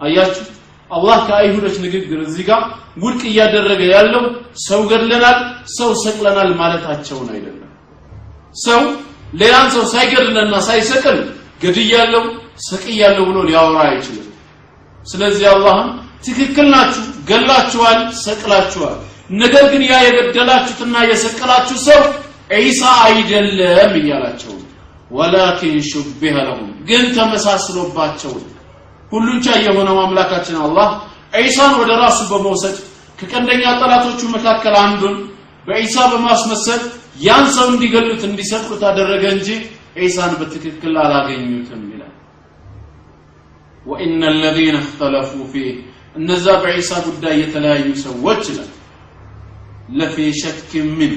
አያችሁ አላህ ከአይሁዶች ንግግር እዚህ ጋር ውድቅ እያደረገ ያለው ሰው ገድለናል፣ ሰው ሰቅለናል ማለታቸውን አይደለም። ሰው ሌላን ሰው ሳይገድልና ሳይሰቅል ገድያለሁ፣ ሰቅያለሁ ብሎ ሊያወራ አይችልም። ስለዚህ አላህም ትክክል ናችሁ፣ ገላችኋል፣ ሰቅላችኋል። ነገር ግን ያ የገደላችሁትና የሰቀላችሁ ሰው ዒሳ አይደለም እያላቸው ወላኪን ሹቢሀ ለሁም ግን ተመሳስሎባቸው። ሁሉን ቻይ የሆነው አምላካችን አላህ ዒሳን ወደ ራሱ በመውሰድ ከቀንደኛ ጠላቶቹ መካከል አንዱን በዒሳ በማስመሰል ያን ሰው እንዲገሉት እንዲሰቅሉት አደረገ እንጂ ዒሳን በትክክል አላገኙትም ይላል። ወኢነ አለዚነ እኽተለፉ ፊህ እነዛ በዒሳ ጉዳይ የተለያዩ ሰዎች ይላል። ለፊ ሸክ ምን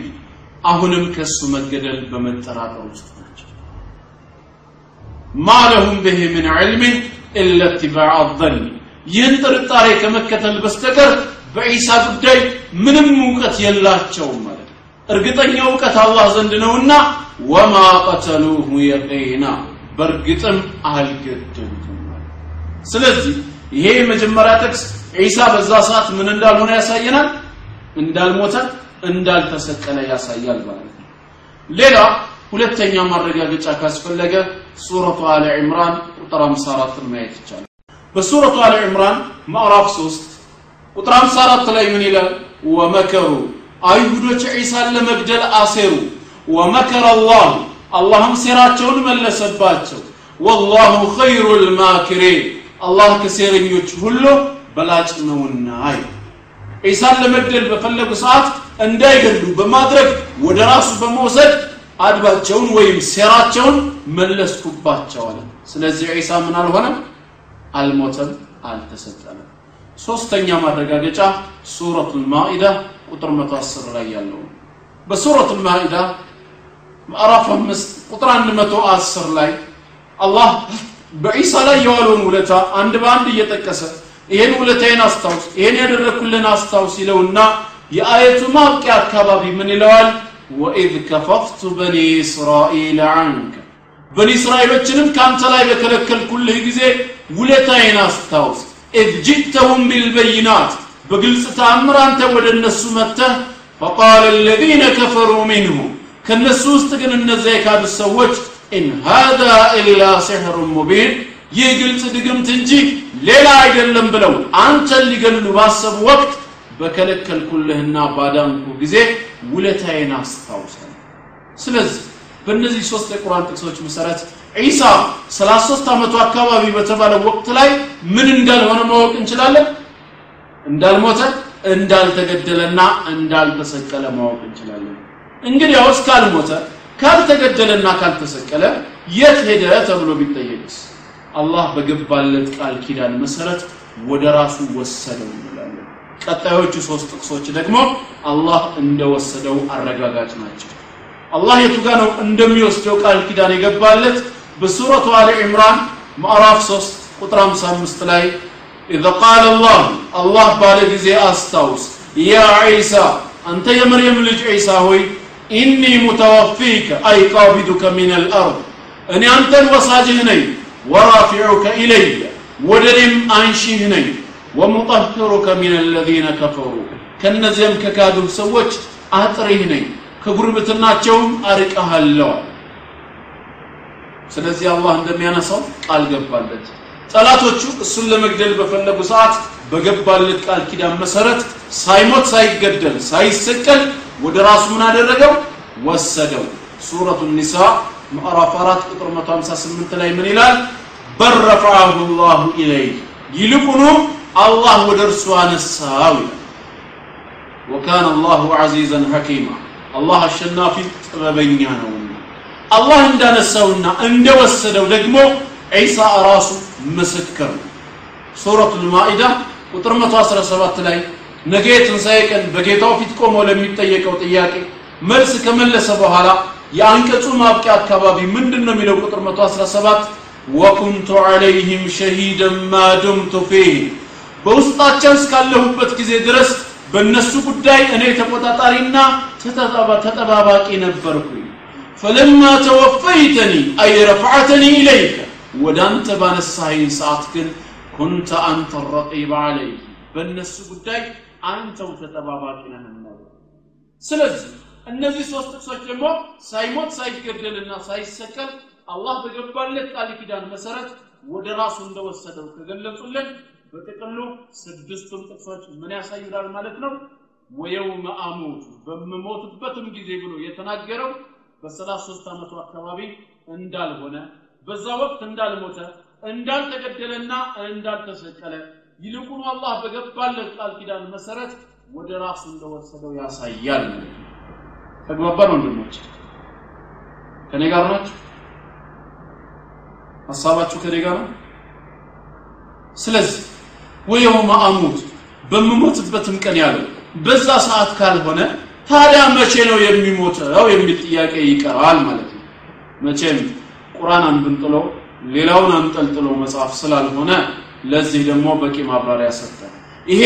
አሁንም ከሱ መገደል በመጠራጠር ውስጥ ናቸው። ማ ለሁም ብህ ምን ዕልምን ኢላ ኢትባዕ ዘን ይህን ጥርጣሬ ከመከተል በስተቀር በዒሳ ጉዳይ ምንም እውቀት የላቸውም ማለት ነው። እርግጠኛ እውቀት አላህ ዘንድ ነውና ወማ ቀተሉሁ የቂና በእርግጥም አልገደሉትም ስለዚህ ይሄ የመጀመሪያ ጥቅስ ዒሳ በዛ ሰዓት ምን እንዳልሆነ ያሳየናል፣ እንዳልሞተ እንዳልተሰቀለ ያሳያል ማለት ነው። ሌላ ሁለተኛ ማረጋገጫ ካስፈለገ ሱረቱ አለ ዒምራን ቁጥር 54 ማየት ይቻላል። በሱረቱ አለ ዒምራን ምዕራፍ 3 ቁጥር 54 ላይ ምን ይላል? ወመከሩ አይሁዶች ዒሳን ለመግደል አሴሩ። ወመከረ አላህ አላህም ሴራቸውን መለሰባቸው። ወላሁ ኸይሩል ማኪሪን አላህ ከሴረኞች ሁሉ በላጭ ነውና ዒሳን ለመግደል በፈለጉ ሰዓት እንዳይገድሉ በማድረግ ወደ ራሱ በመውሰድ አድባቸውን ወይም ሴራቸውን መለስኩባቸው አለ። ስለዚህ ዒሳ ምን አልሆነም፣ አልሞተም፣ አልተሰቀለም። ሶስተኛ ማረጋገጫ ሱረቱል ማኢዳ ቁጥር 110 ላይ ያለው በሱረቱል ማኢዳ ምዕራፍ 5 ቁጥር 110 ላይ አላህ በዒሳ ላይ የዋለውን ውለታ አንድ በአንድ እየጠቀሰ ይሄን ውለታዬን አስታውስ፣ ይሄን ያደረግኩልን አስታውስ ይለውና የአየቱ ማብቂያ አካባቢ ምን ይለዋል? وإذ كففت بني إسرائيل عنك በኒ እስራኤሎችንም ከአንተ ላይ በከለከልኩልህ ጊዜ ውለታዬን አስታውስ። إذ جئتهم بالبينات በግልጽ ተአምር አንተ ወደ እነሱ መጥተህ فقال الذين كفروا منهم ከእነሱ ውስጥ ግን እነዚያ የካዱት ሰዎች إن هذا إلا سحر مبين ይህ ግልጽ ድግምት እንጂ ሌላ አይደለም ብለው አንተን ሊገሉ ባሰቡ ወቅት በከለከልኩልህና ባዳንኩ ጊዜ ውለታዬን አስታውሳል። ስለዚህ በእነዚህ ሶስት የቁርአን ጥቅሶች መሰረት ዒሳ 33 ዓመቱ አካባቢ በተባለ ወቅት ላይ ምን እንዳልሆነ ማወቅ እንችላለን። እንዳልሞተ፣ እንዳልተገደለና እንዳልተሰቀለ ማወቅ እንችላለን። እንግዲያውስ ካልሞተ ካልተገደለና ካልተሰቀለ የት ሄደ ተብሎ ቢጠየቅስ አላህ በገባለት ቃል ኪዳን መሰረት ወደ ራሱ ወሰደው እንላለን ቀጣዮቹ ሶስት ጥቅሶች ደግሞ አላህ እንደወሰደው አረጋጋጭ ናቸው አላህ የቱ ጋር ነው እንደሚወስደው ቃል ኪዳን የገባለት በሱረቱ አሊ ዕምራን ምዕራፍ 3 ቁጥር 55 ላይ إذا قال الله الله ባለ ጊዜ አስታውስ ያ ዒሳ አንተ የመርየም ልጅ ዒሳ ሆይ ኢኒ ሙተወፊከ አይ ቃቢዱከ ሚን አልአርድ እኔ አንተን ወሳጅህ ነኝ ወራፊዑከ ኢለየ ወደ እኔም አንሺህ ነኝ። ወሙጠህሩከ ሚን አለዚነ ከፈሩ ከነዚያም ከካዱህ ሰዎች አጥሪህ ነኝ። ከጉርብትናቸውም አርቀሃለዋል ስለዚህ አላህ እንደሚያነሳው ቃል ገባለት። ጠላቶቹ እሱን ለመግደል በፈለጉ ሰዓት በገባለት ቃል ኪዳን መሰረት ሳይሞት ሳይገደል ሳይሰቀል ወደ ራሱ ምን አደረገው? ወሰደው። ሱረቱ ኒሳ ምዕራፍ 4 ቁጥር 158 ላይ ምን ይላል በረፈዐሁ ላሁ ኢለይህ ይልቁኑ አላህ ወደ እርሱ አነሳው ይላል ወካነ አላሁ ዐዚዘን ሐኪማ አላህ አሸናፊ ጥበበኛ ነውና አላህ እንዳነሳውና እንደወሰደው ደግሞ ዒሳ ራሱ ምስክር ነው ሱረቱ ልማኢዳ ቁጥር 117 ላይ ነገ የትንሣኤ ቀን በጌታው ፊት ቆሞ ለሚጠየቀው ጥያቄ መልስ ከመለሰ በኋላ የአንቀጹ ማብቂያ አካባቢ ምንድን ነው የሚለው ቁጥር 117 ወኩንቱ ዐለይህም ሸሂደን ማ ዱምቱ ፊህም በውስጣቸው እስካለሁበት ጊዜ ድረስ በእነሱ ጉዳይ እኔ ተቆጣጣሪና ተጠባባቂ ነበርኩኝ። ፈለማ ተወፈይተኒ አይ ረፈዐተኒ ኢለይከ። ወደ አንተ ባነሳኸኝ ሰዓት ግን ኩንተ አንተ ረቂብ ዐለይህ በእነሱ ጉዳይ አንተው ተጠባባቂ ነህ ነው ስለዚህ እነዚህ ሶስት ጥቅሶች ደግሞ ሳይሞት ሳይገደልና ሳይሰቀል አላህ በገባለት ቃል ኪዳን መሰረት ወደ ራሱ እንደወሰደው ከገለጹልን በጥቅሉ ስድስቱም ጥቅሶች ምን ያሳዩናል ማለት ነው? ወየውመ አሙቱ በምሞትበትም ጊዜ ብሎ የተናገረው በሰላሳ ሶስት ዓመቱ አካባቢ እንዳልሆነ በዛ ወቅት እንዳልሞተ እንዳልተገደለና እንዳልተሰቀለ ይልቁኑ አላህ በገባለት ቃል ኪዳን መሰረት ወደ ራሱ እንደወሰደው ያሳያል ተግባባን ወንድሞች። ከኔ ጋር ናችሁ? ሀሳባችሁ ከኔ ጋር ነው? ስለዚህ ወየውመ አሙት በምሞትበትም ቀን ያለው በዛ ሰዓት ካልሆነ ታዲያ መቼ ነው የሚሞተው የሚል ጥያቄ ይቀራል ማለት ነው። መቼም ቁርአን አንብንጥሎ ሌላውን አንጠልጥሎ መጽሐፍ ስላልሆነ ለዚህ ደግሞ በቂ ማብራሪያ ሰጠ ይሄ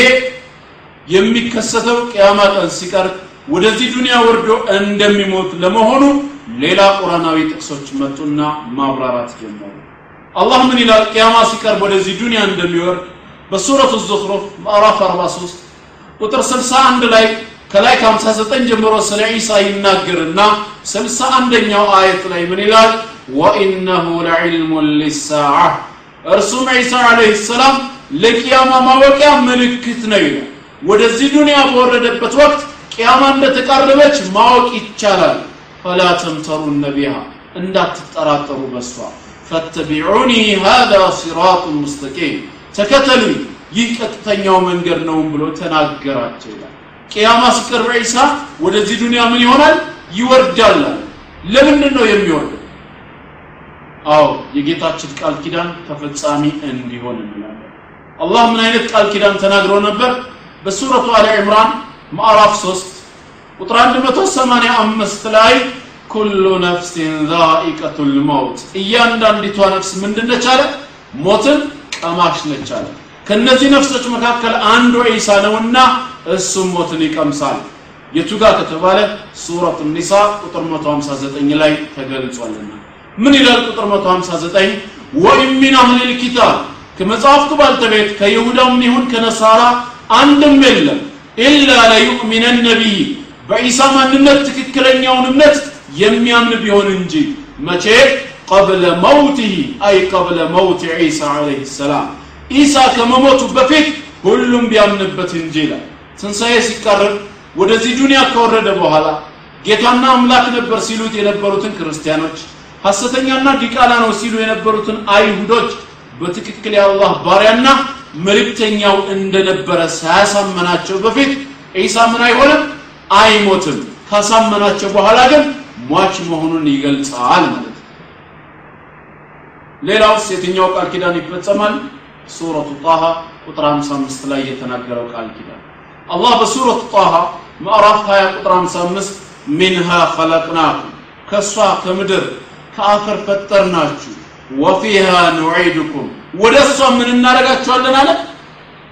የሚከሰተው ቅያማ ቀን ሲቀርብ ወደዚህ ዱንያ ወርዶ እንደሚሞት ለመሆኑ ሌላ ቁርአናዊ ጥቅሶች መጡና ማብራራት ጀመሩ። አላህ ምን ይላል? ቅያማ ሲቀርብ ወደዚህ ዱንያ እንደሚወርድ በሱረቱ ዙኽሩፍ ምዕራፍ 43 ቁጥር 61 ላይ ከላይ ከ59 ጀምሮ ስለ ዒሳ ይናገርና 61ኛው አየት ላይ ምን ይላል? ወኢነሁ ለዕልሙን ሊሳዓ። እርሱም ዒሳ ዓለይሂ ሰላም ለቅያማ ማወቂያ ምልክት ነው ይላል። ወደዚህ ዱንያ በወረደበት ወቅት ቅያማ እንደተቃረበች ማወቅ ይቻላል። ፈላ ተምተሩነ ቢሃ እንዳትጠራጠሩ በሷ። ፈተቢዑኒ ሃذا ሲራጡ ሙስተቂም ተከተሉኝ ይህ ቀጥተኛው መንገድ ነውም ብሎ ተናገራቸው ይላል። ቅያማ ሲቀርብ ዒሳ ወደዚህ ዱንያ ምን ይሆናል? ይወርዳል ለምንድን ነው የሚወርደው? አዎ የጌታችን ቃል ኪዳን ተፈጻሚ እንዲሆን እንላለን አላህ ምን አይነት ቃል ኪዳን ተናግሮ ነበር? በሱረቱ አለ ዕምራን ማዕራፍ 3 ቁጥር 185 ላይ ኩሉ ነፍሲን ዛኢቀቱል መውት። እያንዳንዲቷ ነፍስ ምንድነች አለ? ሞትን ቀማሽ ነች አለ። ከነዚህ ነፍሶች መካከል አንዱ ዒሳ ነውና እሱም ሞትን ይቀምሳል። የቱ ጋር ከተባለ ሱረቱ ኒሳ ቁጥር 159 ላይ ተገልጿልና። ምን ይላል ቁጥር 159 ወኢን ሚን አህሊል ኪታብ ከመጽሐፍቱ ባልተቤት ከይሁዳም ይሁን ከነሳራ አንድም የለም ኢላ ለዩእሚነነ ቢሂ በዒሳ ማንነት ትክክለኛውን እምነት የሚያምን ቢሆን እንጂ መቼ? ቀብለ መውቲሂ አይ ቀብለ መውት ዒሳ ዓለይሂ ሰላም። ኢሳ ከመሞቱ በፊት ሁሉም ቢያምንበት እንጂ ይላል። ትንሣኤ ሲቀርብ ወደዚህ ዱንያ ከወረደ በኋላ ጌታና አምላክ ነበር ሲሉት የነበሩትን ክርስቲያኖች ሐሰተኛና ዲቃላ ነው ሲሉ የነበሩትን አይሁዶች በትክክል የአላህ ባሪያና መልእክተኛው እንደነበረ ሳያሳመናቸው በፊት ዒሳ ምን አይሆንም? አይሞትም። ካሳመናቸው በኋላ ግን ሟች መሆኑን ይገልጻል ማለት ነው። ሌላውስ የትኛው ቃል ኪዳን ይፈጸማል? ሱረቱ ጣሃ ቁጥር 55 ላይ የተናገረው ቃል ኪዳን። አላህ በሱረቱ ጣሃ ምዕራፍ 20 ቁጥር 55 ሚንሃ ኸለቅናኩም ከእሷ ከምድር ከአፈር ፈጠርናችሁ ወፊሃ ኑዒድኩም ወደ እሷ ምን እናደርጋችኋለን አለ?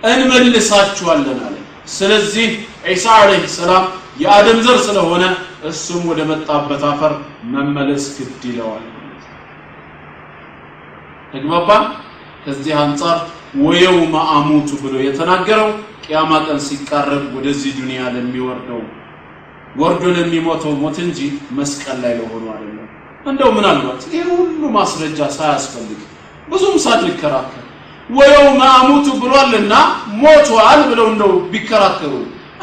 እንመልሳችኋለን አለ። ስለዚህ ዒሳ ዓለይሂ ሰላም የአደም ዘር ስለሆነ እሱም ወደ መጣበት አፈር መመለስ ግድ ይለዋል ተግባባን ከዚህ አንጻር ወየውመ አሙቱ ብሎ የተናገረው ቅያማ ቀን ሲቃረብ ወደዚህ ዱንያ ለሚወርደው ወርዶ ለሚሞተው ሞት እንጂ መስቀል ላይ ለሆኑ አይደለም እንደው ምናልባት ይህ ሁሉ ማስረጃ ሳያስፈልግ ብዙም ሳንከራከር ويوم أموت ብሏልና ሞቷል ብለው እንደው ቢከራከሩ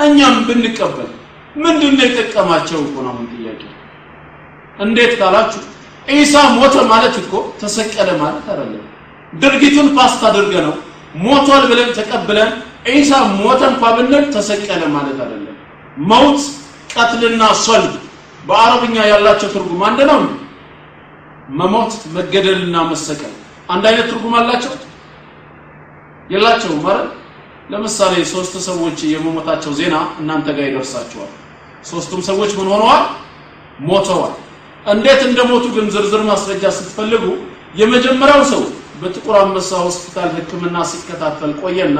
እኛም ብንቀበል ምንድን ነው የጠቀማቸው እኮ ነው ጥያቄ እንዴት ካላችሁ ዒሳ ሞተ ማለት እኮ ተሰቀለ ማለት አይደለም። ድርጊቱን past አድርገነው ሞቷል ብለን ተቀብለን ዒሳ ሞተ እንኳ ብንል ተሰቀለ ማለት አይደለም። موت قتل ና صلب በአረብኛ ያላቸው ትርጉም አንድ ነው መሞት መገደልና መሰቀል። አንድ አይነት ትርጉም አላቸው? የላቸውም ማለት ለምሳሌ ሶስት ሰዎች የመሞታቸው ዜና እናንተ ጋር ይደርሳቸዋል ሶስቱም ሰዎች ምን ሆነዋል? ሞተዋል። እንዴት እንደሞቱ ግን ዝርዝር ማስረጃ ስትፈልጉ የመጀመሪያው ሰው በጥቁር አንበሳ ሆስፒታል ህክምና ሲከታተል ቆየና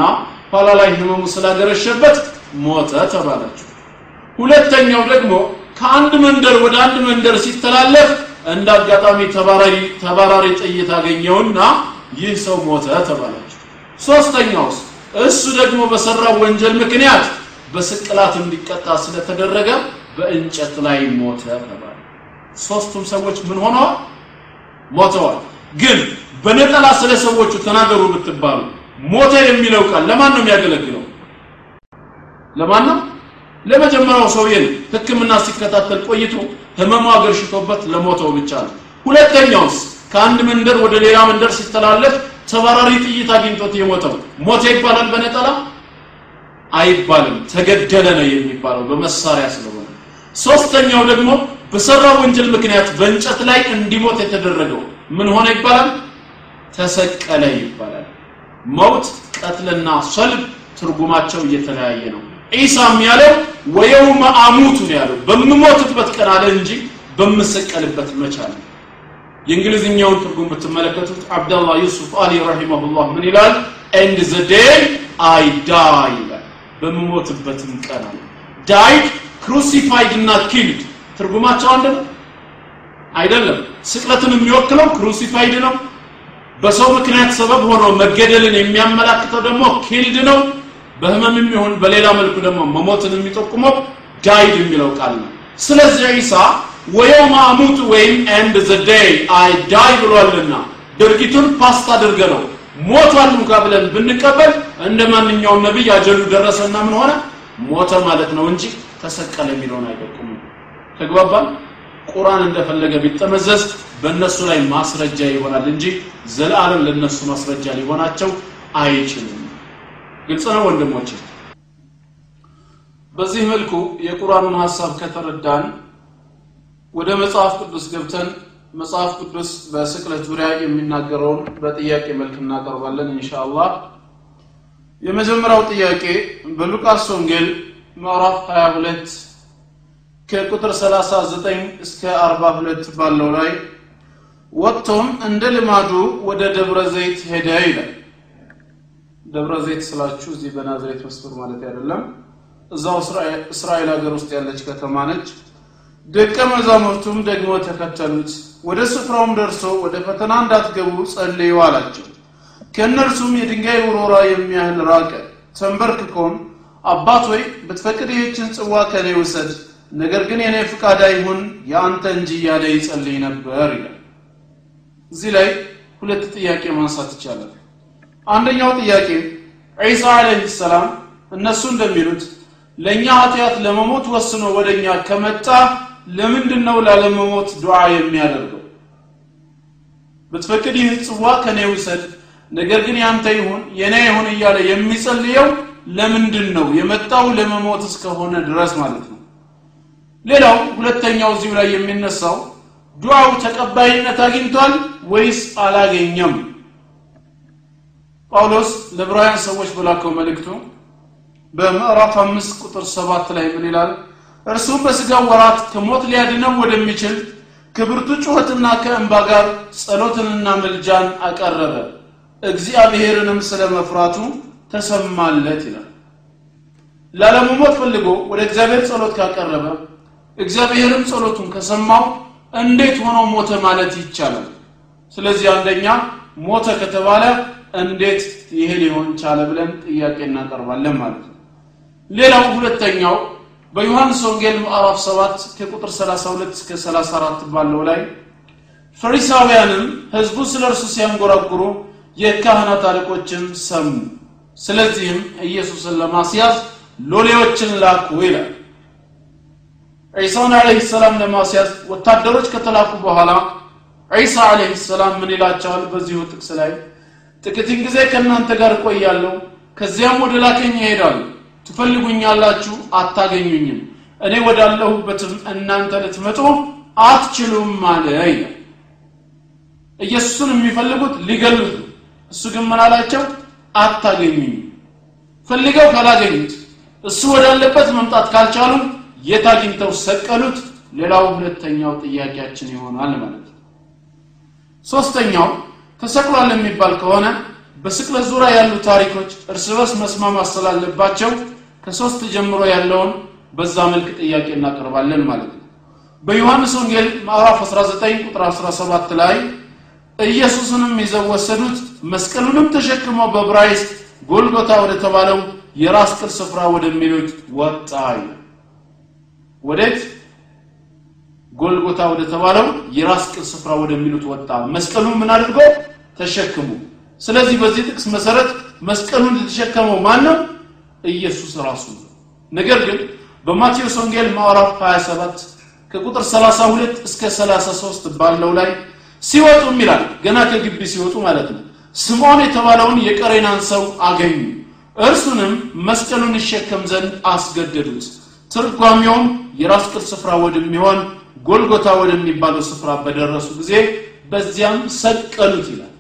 ኋላ ላይ ህመሙ ስላገረሸበት ሞተ ተባላችሁ ሁለተኛው ደግሞ ከአንድ መንደር ወደ አንድ መንደር ሲተላለፍ እንደ አጋጣሚ ተባራሪ ጥይት አገኘውና ይህ ሰው ሞተ ተባላችሁ ሶስተኛውስ እሱ ደግሞ በሰራው ወንጀል ምክንያት በስቅላት እንዲቀጣ ስለተደረገ በእንጨት ላይ ሞተ ተባለ። ሶስቱም ሰዎች ምን ሆነዋል ሞተዋል። ግን በነጠላ ስለ ሰዎቹ ተናገሩ ብትባሉ ሞተ የሚለው ቃል ለማን ነው የሚያገለግለው? ለማን ነው? ለመጀመሪያው ሰውዬ ህክምና ሲከታተል ቆይቶ ህመሙ አገርሽቶበት ለሞተው ብቻ ነው። ሁለተኛውስ ከአንድ መንደር ወደ ሌላ መንደር ሲተላለፍ ተባራሪ ጥይት አግኝቶት የሞተው ሞተ ይባላል በነጠላ? አይባልም። ተገደለ ነው የሚባለው በመሳሪያ ስለሆነ። ሶስተኛው ደግሞ በሰራው ወንጀል ምክንያት በእንጨት ላይ እንዲሞት የተደረገው ምን ሆነ ይባላል? ተሰቀለ ይባላል። موت قتل ና صلب ትርጉማቸው እየተለያየ ነው ዒሳም ያለው ويوم أموت ነው ያለው። በምሞትበት ቀን አለ እንጂ በምሰቀልበት መቻል የእንግሊዝኛውን ትርጉም ብትመለከቱት አብደላህ ዩሱፍ አሊ رحمه الله ምን ይላል? and the day I die ይላል። በምሞትበትም ቀን አለ። died crucified እና killed ትርጉማቸው አንድ ነው? አይደለም። ስቅለትን የሚወክለው crucified ነው። በሰው ምክንያት ሰበብ ሆኖ መገደልን የሚያመላክተው ደግሞ killed ነው በህመም የሚሆን በሌላ መልኩ ደግሞ መሞትን የሚጠቁመው died የሚለው ቃል ነው። ስለዚህ ዒሳ ويوم أموت ወይም and the day I die ብሏልና ድርጊቱን past አድርገነው ሞቷል እንኳ ብለን ብንቀበል እንደ ማንኛውም ነቢይ أجل ኡ ደረሰና ምን ሆነ? ሞተ ማለት ነው እንጂ ተሰቀለ የሚለውን አይጠቁምም። ተግባባል ቁርአን እንደፈለገ ቢጠመዘዝ በእነሱ ላይ ማስረጃ ይሆናል እንጂ ዘላለም ለነሱ ማስረጃ ሊሆናቸው አይችልም ግልጽ ወንድሞች በዚህ መልኩ የቁርአኑን ሐሳብ ከተረዳን ወደ መጽሐፍ ቅዱስ ገብተን መጽሐፍ ቅዱስ በስቅለት ዙሪያ የሚናገረውን በጥያቄ መልክ እናቀርባለን ኢንሻአላህ። የመጀመሪያው ጥያቄ በሉቃስ ወንጌል ምዕራፍ 22 ከቁጥር 39 እስከ 42 ባለው ላይ ወጥቶም እንደ ልማዱ ወደ ደብረ ዘይት ሄደ ይላል ደብረ ዘይት ስላችሁ እዚህ በናዝሬት መስመር ማለት አይደለም እዛው እስራኤል ሀገር ውስጥ ያለች ከተማ ነች። ደቀ መዛሙርቱም ደግሞ ተከተሉት ወደ ስፍራውም ደርሶ ወደ ፈተና እንዳትገቡ ጸልዩ አላቸው። ከእነርሱም የድንጋይ ውሮራ የሚያህል ራቀ። ተንበርክኮም አባት ሆይ ብትፈቅድ ይህችን ጽዋ ከኔ ውሰድ ነገር ግን የኔ ፍቃድ አይሁን የአንተ እንጂ እያለ ይጸልይ ነበር ይላል። እዚህ ላይ ሁለት ጥያቄ ማንሳት ይቻላል አንደኛው ጥያቄ ዒሳ አለይሂ ሰላም እነሱ እንደሚሉት ለእኛ ኃጢአት ለመሞት ወስኖ ወደኛ ከመጣ ለምንድን ነው ላለመሞት ዱዓ የሚያደርገው? ብትፈቅድ ይህ ጽዋ ከኔ ውሰድ ነገር ግን ያንተ ይሁን የኔ ይሁን እያለ የሚጸልየው ለምንድን ነው የመጣው ለመሞት እስከሆነ ድረስ ማለት ነው። ሌላው ሁለተኛው እዚሁ ላይ የሚነሳው ዱዓው ተቀባይነት አግኝቷል ወይስ አላገኘም ጳውሎስ ለዕብራውያን ሰዎች በላከው መልእክቱ በምዕራፍ አምስት ቁጥር ሰባት ላይ ምን ይላል? እርሱም በስጋው ወራት ከሞት ሊያድነው ወደሚችል ከብርቱ ጩኸትና ከእንባ ጋር ጸሎትንና መልጃን አቀረበ። እግዚአብሔርንም ስለ መፍራቱ ተሰማለት ይላል። ላለመሞት ፈልጎ ወደ እግዚአብሔር ጸሎት ካቀረበ እግዚአብሔርም ጸሎቱን ከሰማው እንዴት ሆኖ ሞተ ማለት ይቻላል? ስለዚህ አንደኛ ሞተ ከተባለ እንዴት ይሄ ሊሆን ቻለ ብለን ጥያቄ እናቀርባለን ማለት ነው። ሌላው ሁለተኛው በዮሐንስ ወንጌል ምዕራፍ 7 ከቁጥር 32 እስከ 34 ባለው ላይ ፈሪሳውያንም ህዝቡ ስለ እርሱ ሲያንጎራጉሩ የካህናት አለቆችን ሰሙ። ስለዚህም ኢየሱስን ለማስያዝ ሎሌዎችን ላኩ ይላል። ዒሳን አለህ ሰላም ለማስያዝ ወታደሮች ከተላኩ በኋላ ዒሳ አለህ ሰላም ምን ይላቸዋል? በዚሁ ጥቅስ ላይ ጥቂትን ጊዜ ከእናንተ ጋር እቆያለሁ። ከዚያም ወደ ላከኝ ይሄዳሉ። ትፈልጉኛላችሁ? አታገኙኝም። እኔ ወዳለሁበትም እናንተ ልትመጡ አትችሉም አለ ይላል። ኢየሱስን የሚፈልጉት ሊገሉት እሱ ግን ምን አላቸው? አታገኙኝም። ፈልገው ካላገኙት እሱ ወዳለበት መምጣት ካልቻሉ የት አግኝተው ሰቀሉት? ሌላው ሁለተኛው ጥያቄያችን ይሆናል ማለት ነው። ሶስተኛው ተሰቅሏል የሚባል ከሆነ በስቅለት ዙሪያ ያሉ ታሪኮች እርስ በርስ መስማማት ስላለባቸው ከሶስት ጀምሮ ያለውን በዛ መልክ ጥያቄ እናቀርባለን ማለት ነው። በዮሐንስ ወንጌል ምዕራፍ 19 ቁጥር 17 ላይ ኢየሱስንም ይዘው ወሰዱት መስቀሉንም ተሸክመው በብራይስጥ ጎልጎታ ወደ ተባለው የራስ ቅል ስፍራ ወደሚሉት ወጣ ወዴት? ጎልጎታ ወደ ተባለው የራስ ቅል ስፍራ ወደሚሉት ወጣ። መስቀሉን ምን አድርጎ ተሸክሙ። ስለዚህ በዚህ ጥቅስ መሰረት መስቀሉን የተሸከመው ማን ነው ኢየሱስ ራሱ ነው። ነገር ግን በማቴዎስ ወንጌል ምዕራፍ 27 ከቁጥር 32 እስከ 33 ባለው ላይ ሲወጡም ይላል ገና ከግቢ ሲወጡ ማለት ነው። ስምዖን የተባለውን የቀሬናን ሰው አገኙ። እርሱንም መስቀሉን ይሸከም ዘንድ አስገደዱት። ትርጓሜውም የራስ ቅል ስፍራ ወደሚሆን ጎልጎታ ወደሚባለው ስፍራ በደረሱ ጊዜ በዚያም ሰቀሉት ይላል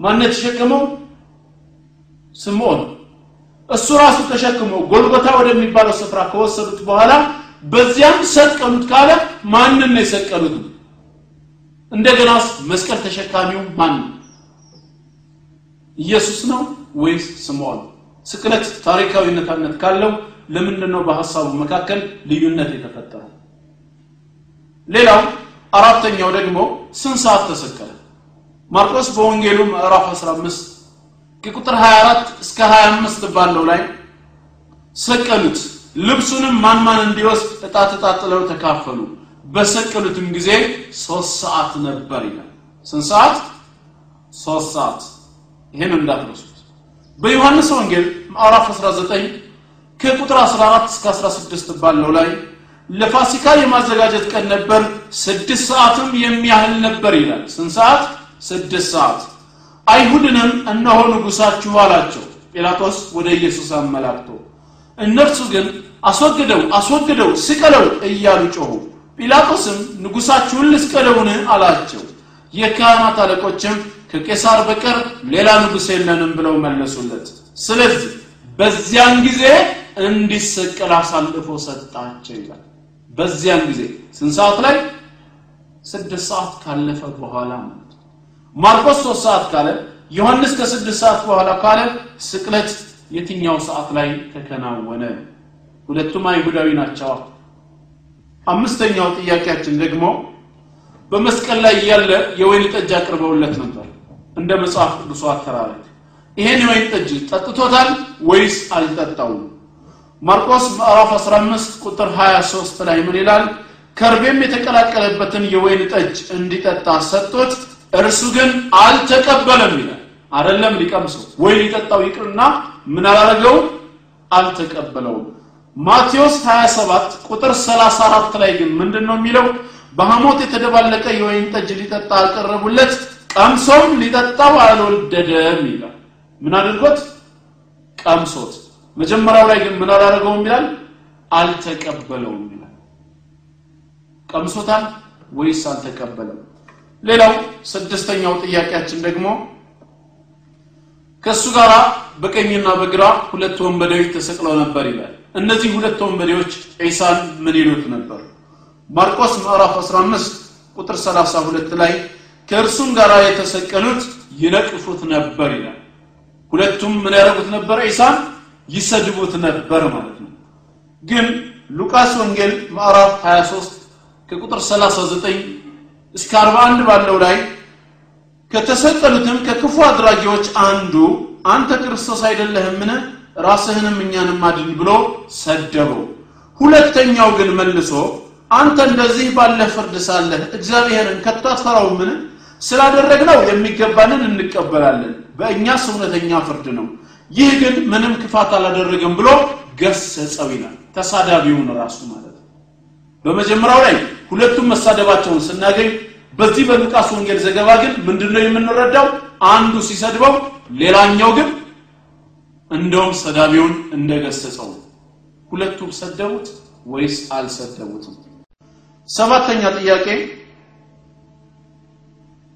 ማነት ተሸከመው ስምዖን። እሱ ራሱ ተሸክሞ ጎልጎታ ወደሚባለው ስፍራ ከወሰዱት በኋላ በዚያም ሰቀሉት ካለ ማንን ነው የሰቀሉት? እንደገናስ መስቀል ተሸካሚው ማን ኢየሱስ ነው ወይስ ስምዖን? ስቅለት ታሪካዊነታነት ካለው ለምንድን ነው በሐሳቡ መካከል ልዩነት የተፈጠረው? ሌላው አራተኛው ደግሞ ስንት ሰዓት ተሰቀለ ማርቆስ በወንጌሉ ምዕራፍ 15 ከቁጥር 24 እስከ 25 ባለው ላይ ሰቀሉት። ልብሱንም ማን ማን እንዲወስድ እጣ ተጣጥለው ተካፈሉ? በሰቀሉትም ጊዜ ሶስት ሰዓት ነበር ይላል። ስንት ሰዓት? ሶስት ሰዓት። ይህን እንዳትረሱት በዮሐንስ ወንጌል ምዕራፍ 19 ከቁጥር 14 እስከ 16 ባለው ላይ ለፋሲካ የማዘጋጀት ቀን ነበር። ስድስት ሰዓትም የሚያህል ነበር ይላል። ስንት ሰዓት ስድስት ሰዓት። አይሁድንም እነሆ ንጉሳችሁ አላቸው። ጲላጦስ ወደ ኢየሱስ አመላክቶ እነርሱ ግን አስወግደው አስወግደው ስቀለው እያሉ ጮሁ ጲላጦስም ንጉሳችሁን ልስቀለውን? አላቸው። የካህናት አለቆችም ከቄሳር በቀር ሌላ ንጉሥ የለንም ብለው መለሱለት። ስለዚህ በዚያን ጊዜ እንዲሰቀል አሳልፎ ሰጣቸው ይላል። በዚያን ጊዜ ስንት ሰዓት ላይ? ስድስት ሰዓት ካለፈ በኋላ ማለት ማርቆስ ሶስት ሰዓት ካለ ዮሐንስ ከስድስት ሰዓት በኋላ ካለ ስቅለት የትኛው ሰዓት ላይ ተከናወነ? ሁለቱም አይሁዳዊ ናቸው። አምስተኛው ጥያቄያችን ደግሞ በመስቀል ላይ ያለ የወይን ጠጅ አቅርበውለት ነበር እንደ መጽሐፍ ቅዱሱ አተራረክ ይሄን የወይን ጠጅ ጠጥቶታል ወይስ አልጠጣውም? ማርቆስ ምዕራፍ 15 ቁጥር 23 ላይ ምን ይላል? ከርቤም የተቀላቀለበትን የወይን ጠጅ እንዲጠጣ ሰጥቶት እርሱ ግን አልተቀበለም ይላል። አይደለም ሊቀምሰው ወይ ሊጠጣው ይቅርና ምን አላረገው አልተቀበለውም። ማቴዎስ 27 ቁጥር 34 ላይ ግን ምንድን ነው የሚለው? በሐሞት የተደባለቀ የወይን ጠጅ ሊጠጣ አቀረቡለት ቀምሶም ሊጠጣው አልወደደም ይላል። ምን አድርጎት? ቀምሶት። መጀመሪያው ላይ ግን ምን አላረገውም ይላል? አልተቀበለውም ይላል። ቀምሶታል ወይስ አልተቀበለም ሌላው ስድስተኛው ጥያቄያችን ደግሞ ከእሱ ጋር በቀኝና በግራ ሁለት ወንበዴዎች ተሰቅለው ነበር ይላል። እነዚህ ሁለት ወንበዴዎች ዒሳን ምን ይሉት ነበር? ማርቆስ ምዕራፍ 15 ቁጥር 32 ላይ ከእርሱም ጋር የተሰቀሉት ይነቅፉት ነበር ይላል። ሁለቱም ምን ያደረጉት ነበር? ዒሳን ይሰድቡት ነበር ማለት ነው። ግን ሉቃስ ወንጌል ምዕራፍ 23 ከቁጥር 39 እስከ 41 ባለው ላይ ከተሰቀሉትም ከክፉ አድራጊዎች አንዱ አንተ ክርስቶስ አይደለህምን? ራስህንም እኛንም አድን ብሎ ሰደበው። ሁለተኛው ግን መልሶ አንተ እንደዚህ ባለ ፍርድ ሳለህ እግዚአብሔርን ከቶ አትፈራውምን? ስላደረግነው የሚገባንን እንቀበላለን። በእኛስ እውነተኛ ፍርድ ነው። ይህ ግን ምንም ክፋት አላደረገም ብሎ ገሰጸው ይላል። ተሳዳቢውን ራሱ ማለት በመጀመሪያው ላይ ሁለቱም መሳደባቸውን ስናገኝ በዚህ በሉቃስ ወንጌል ዘገባ ግን ምንድነው የምንረዳው? አንዱ ሲሰድበው ሌላኛው ግን እንደውም ሰዳቢውን እንደገሰጸው። ሁለቱም ሰደቡት ወይስ አልሰደቡትም? ሰባተኛ ጥያቄ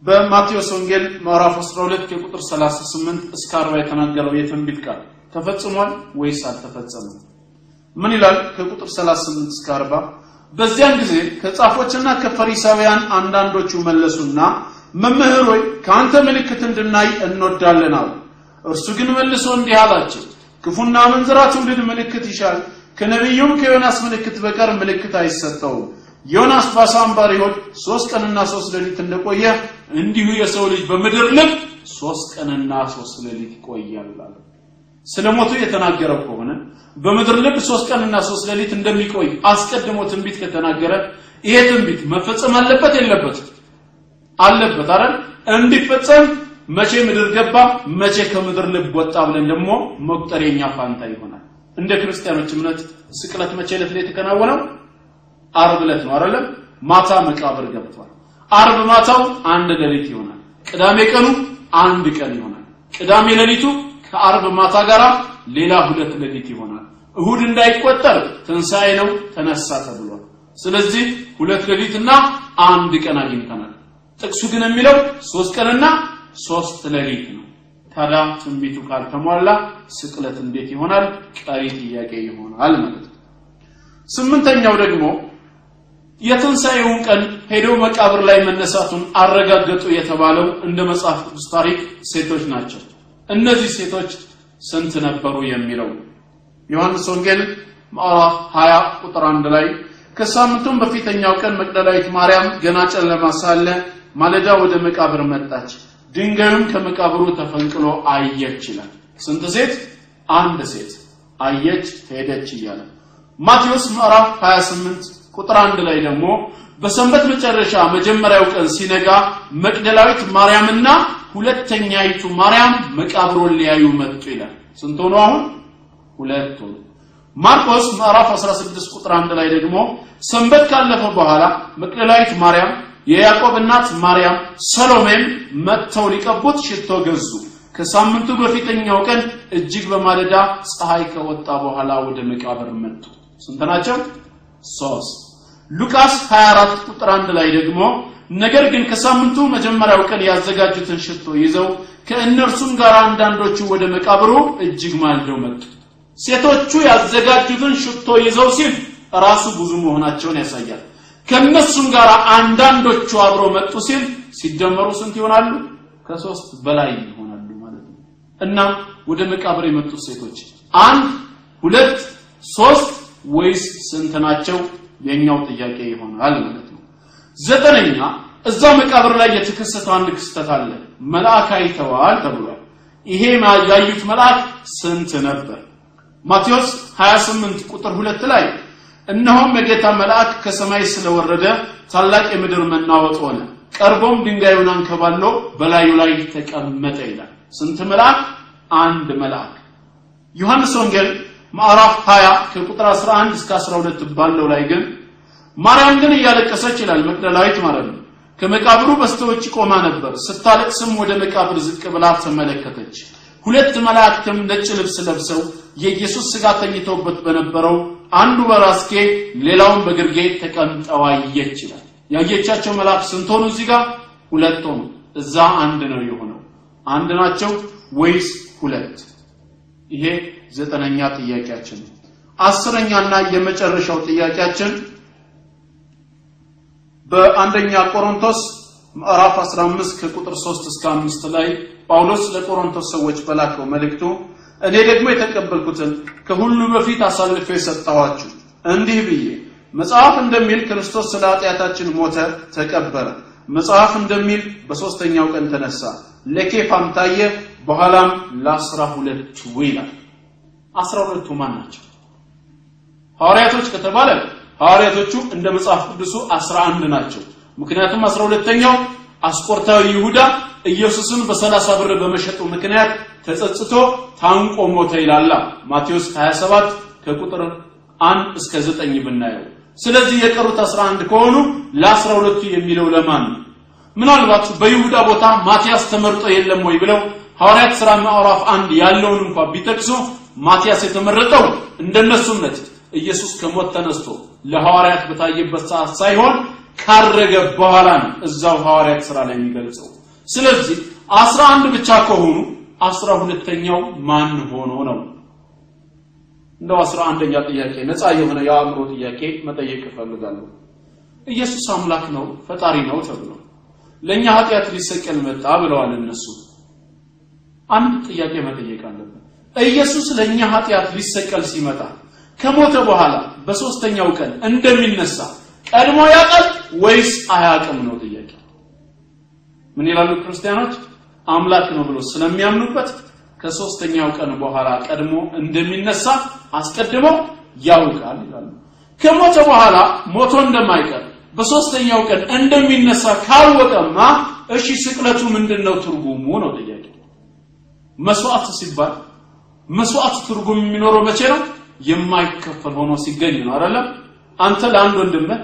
በማቴዎስ ወንጌል ምዕራፍ 12 ከቁጥር 38 እስከ 40 የተናገረው የትንቢት ቃል ተፈጽሟል ወይስ አልተፈጸመም? ምን ይላል ከቁጥር 38 እስከ 40 በዚያን ጊዜ ከጻፎችና ከፈሪሳውያን አንዳንዶቹ መለሱና መምህር ሆይ ከአንተ ምልክት እንድናይ እንወዳለን አሉ። እርሱ ግን መልሶ እንዲህ አላቸው ክፉና መንዝራ ትውልድ ምልክት ይሻል ከነቢዩም ከዮናስ ምልክት በቀር ምልክት አይሰጠውም። ዮናስ በአሳ አንባሪ ሶስት ቀንና ሶስት ሌሊት እንደቆየ እንዲሁ የሰው ልጅ በምድር ልብ ሶስት ቀንና ሶስት ሌሊት ይቆያል አለ ስለ ሞቱ የተናገረው ከሆነ በምድር ልብ ሶስት ቀንና ሶስት ሌሊት እንደሚቆይ አስቀድሞ ትንቢት ከተናገረ ይሄ ትንቢት መፈጸም አለበት የለበት? አለበት አይደል? እንዲፈጸም መቼ ምድር ገባ መቼ ከምድር ልብ ወጣ ብለን ደግሞ መቁጠሬኛ ፋንታ ይሆናል። እንደ ክርስቲያኖች እምነት ስቅለት መቼ ዕለት ላይ የተከናወነው? አርብ ዕለት ነው አይደለም? ማታ መቃብር ገብቷል። አርብ ማታው አንድ ሌሊት ይሆናል። ቅዳሜ ቀኑ አንድ ቀን ይሆናል። ቅዳሜ ሌሊቱ ከአርብ ማታ ጋር ሌላ ሁለት ሌሊት ይሆናል። እሁድ እንዳይቆጠር ትንሣኤ ነው ተነሳ ተብሏል። ስለዚህ ሁለት ሌሊትና አንድ ቀን አግኝተናል። ጥቅሱ ግን የሚለው ሶስት ቀንና ሶስት ሌሊት ነው። ታዲያ ትንቢቱ ካልተሟላ ስቅለት እንዴት ይሆናል? ቀሪ ጥያቄ ይሆናል ማለት ነው። ስምንተኛው ደግሞ የትንሣኤውን ቀን ሄደው መቃብር ላይ መነሳቱን አረጋገጡ የተባለው እንደ መጽሐፍ ቅዱስ ታሪክ ሴቶች ናቸው እነዚህ ሴቶች ስንት ነበሩ የሚለው? ዮሐንስ ወንጌል ምዕራፍ 20 ቁጥር 1 ላይ ከሳምንቱም በፊተኛው ቀን መቅደላዊት ማርያም ገና ጨለማ ሳለ ማለዳ ወደ መቃብር መጣች። ድንጋዩም ከመቃብሩ ተፈንቅሎ አየች ይላል። ስንት ሴት? አንድ ሴት አየች ሄደች እያለ ማቴዎስ ምዕራፍ 28 ቁጥር አንድ ላይ ደግሞ በሰንበት መጨረሻ መጀመሪያው ቀን ሲነጋ መቅደላዊት ማርያምና ሁለተኛይቱ ማርያም መቃብሩን ሊያዩ መጡ ይላል። ስንት ሆኖ አሁን? ሁለት ሆኑ ማርቆስ ምዕራፍ 16 ቁጥር 1 ላይ ደግሞ ሰንበት ካለፈ በኋላ መቅደላዊት ማርያም የያዕቆብ እናት ማርያም ሰሎሜም መጥተው ሊቀቡት ሽቶ ገዙ። ከሳምንቱ በፊተኛው ቀን እጅግ በማለዳ ፀሐይ ከወጣ በኋላ ወደ መቃብር መጡ። ስንት ናቸው? ሶስት። ሉቃስ 24 ቁጥር 1 ላይ ደግሞ ነገር ግን ከሳምንቱ መጀመሪያው ቀን ያዘጋጁትን ሽቶ ይዘው ከእነርሱም ጋር አንዳንዶቹ ወደ መቃብሩ እጅግ ማልደው መጡ። ሴቶቹ ያዘጋጁትን ሽቶ ይዘው ሲል ራሱ ብዙ መሆናቸውን ያሳያል። ከነሱም ጋር አንዳንዶቹ አብሮ መጡ ሲል ሲደመሩ ስንት ይሆናሉ? ከሶስት በላይ ይሆናሉ ማለት ነው። እና ወደ መቃብር የመጡት ሴቶች አንድ ሁለት ሶስት ወይስ ስንት ናቸው? የኛው ጥያቄ ይሆናል ዘጠነኛ እዛ መቃብር ላይ የተከሰተ አንድ ክስተት አለ። መልአክ አይተዋል ተብሏል። ይሄ ያዩት መልአክ ስንት ነበር? ማቴዎስ 28 ቁጥር ሁለት ላይ እነሆም የጌታ መልአክ ከሰማይ ስለወረደ ታላቅ የምድር መናወጥ ሆነ። ቀርቦም ድንጋዩን አንከባሎ በላዩ ላይ ተቀመጠ ይላል። ስንት መልአክ? አንድ መልአክ። ዮሐንስ ወንጌል ምዕራፍ 20 ከቁጥር 11 እስከ 12 ባለው ላይ ግን ማርያም ግን እያለቀሰች ይላል መቅደላዊት ማለት ነው። ከመቃብሩ በስተውጭ ቆማ ነበር። ስታለቅስም ወደ መቃብር ዝቅ ብላ ተመለከተች። ሁለት መላእክትም ነጭ ልብስ ለብሰው የኢየሱስ ስጋ ተኝተውበት በነበረው አንዱ በራስጌ ሌላውን በግርጌ ተቀምጠው አየች ይላል። ያየቻቸው መልአክ ስንት ሆኑ እዚህ ጋር? ሁለት ሆኑ። እዛ አንድ ነው የሆነው። አንድ ናቸው ወይስ ሁለት? ይሄ ዘጠነኛ ጥያቄያችን ነው። አስረኛና የመጨረሻው ጥያቄያችን በአንደኛ ቆሮንቶስ ምዕራፍ 15 ከቁጥር 3 እስከ 5 ላይ ጳውሎስ ለቆሮንቶስ ሰዎች በላከው መልእክቱ እኔ ደግሞ የተቀበልኩትን ከሁሉ በፊት አሳልፌ የሰጠኋችሁ እንዲህ ብዬ መጽሐፍ እንደሚል ክርስቶስ ስለ ኃጢአታችን ሞተ ተቀበረ። መጽሐፍ እንደሚል በሶስተኛው ቀን ተነሳ ለኬፋም ታየ በኋላም ለአስራ ሁለቱ ይላል። አስራ ሁለቱ ማን ናቸው? ሐዋርያቶች ከተባለ ሐዋርያቶቹ እንደ መጽሐፍ ቅዱሱ አስራ አንድ ናቸው። ምክንያቱም አስራ ሁለተኛው አስቆርታዊ ይሁዳ ኢየሱስን በሰላሳ ብር በመሸጡ ምክንያት ተጸጽቶ ታንቆ ሞተ ይላላ ማቴዎስ 27 ከቁጥር 1 እስከ 9 ብናየው። ስለዚህ የቀሩት 11 ከሆኑ ለ12ቱ የሚለው ለማን? ነው ምናልባት በይሁዳ ቦታ ማቲያስ ተመርጦ የለም ወይ ብለው ሐዋርያት ሥራ ምዕራፍ አንድ ያለውን እንኳን ቢጠቅሱ ማቲያስ የተመረጠው እንደነሱ እምነት ኢየሱስ ከሞት ተነስቶ ለሐዋርያት በታየበት ሰዓት ሳይሆን ካረገ በኋላ ነው እዛው ሐዋርያት ሥራ ላይ የሚገልጸው። ስለዚህ አስራ አንድ ብቻ ከሆኑ አስራ ሁለተኛው ማን ሆኖ ነው? እንደው አስራ አንደኛ ጥያቄ ነፃ የሆነ የአእምሮ ጥያቄ መጠየቅ እፈልጋለሁ። ኢየሱስ አምላክ ነው ፈጣሪ ነው ተብሎ ለእኛ ኃጢአት ሊሰቀል መጣ ብለዋል እነሱ። አንድ ጥያቄ መጠየቅ አለብን። ኢየሱስ ለእኛ ኃጢአት ሊሰቀል ሲመጣ ከሞተ በኋላ በሶስተኛው ቀን እንደሚነሳ ቀድሞ ያውቃል ወይስ አያውቅም ነው ጥያቄ። ምን ይላሉ ክርስቲያኖች? አምላክ ነው ብሎ ስለሚያምኑበት ከሶስተኛው ቀን በኋላ ቀድሞ እንደሚነሳ አስቀድመው ያውቃል ይላሉ። ከሞተ በኋላ ሞቶ እንደማይቀር በሶስተኛው ቀን እንደሚነሳ ካወቀማ እሺ ስቅለቱ ምንድነው ትርጉሙ ነው ጥያቄ። መስዋዕት ሲባል መስዋዕት ትርጉም የሚኖረው መቼ ነው የማይከፈል ሆኖ ሲገኝ ነው አይደለም አንተ ለአንድ ወንድምህ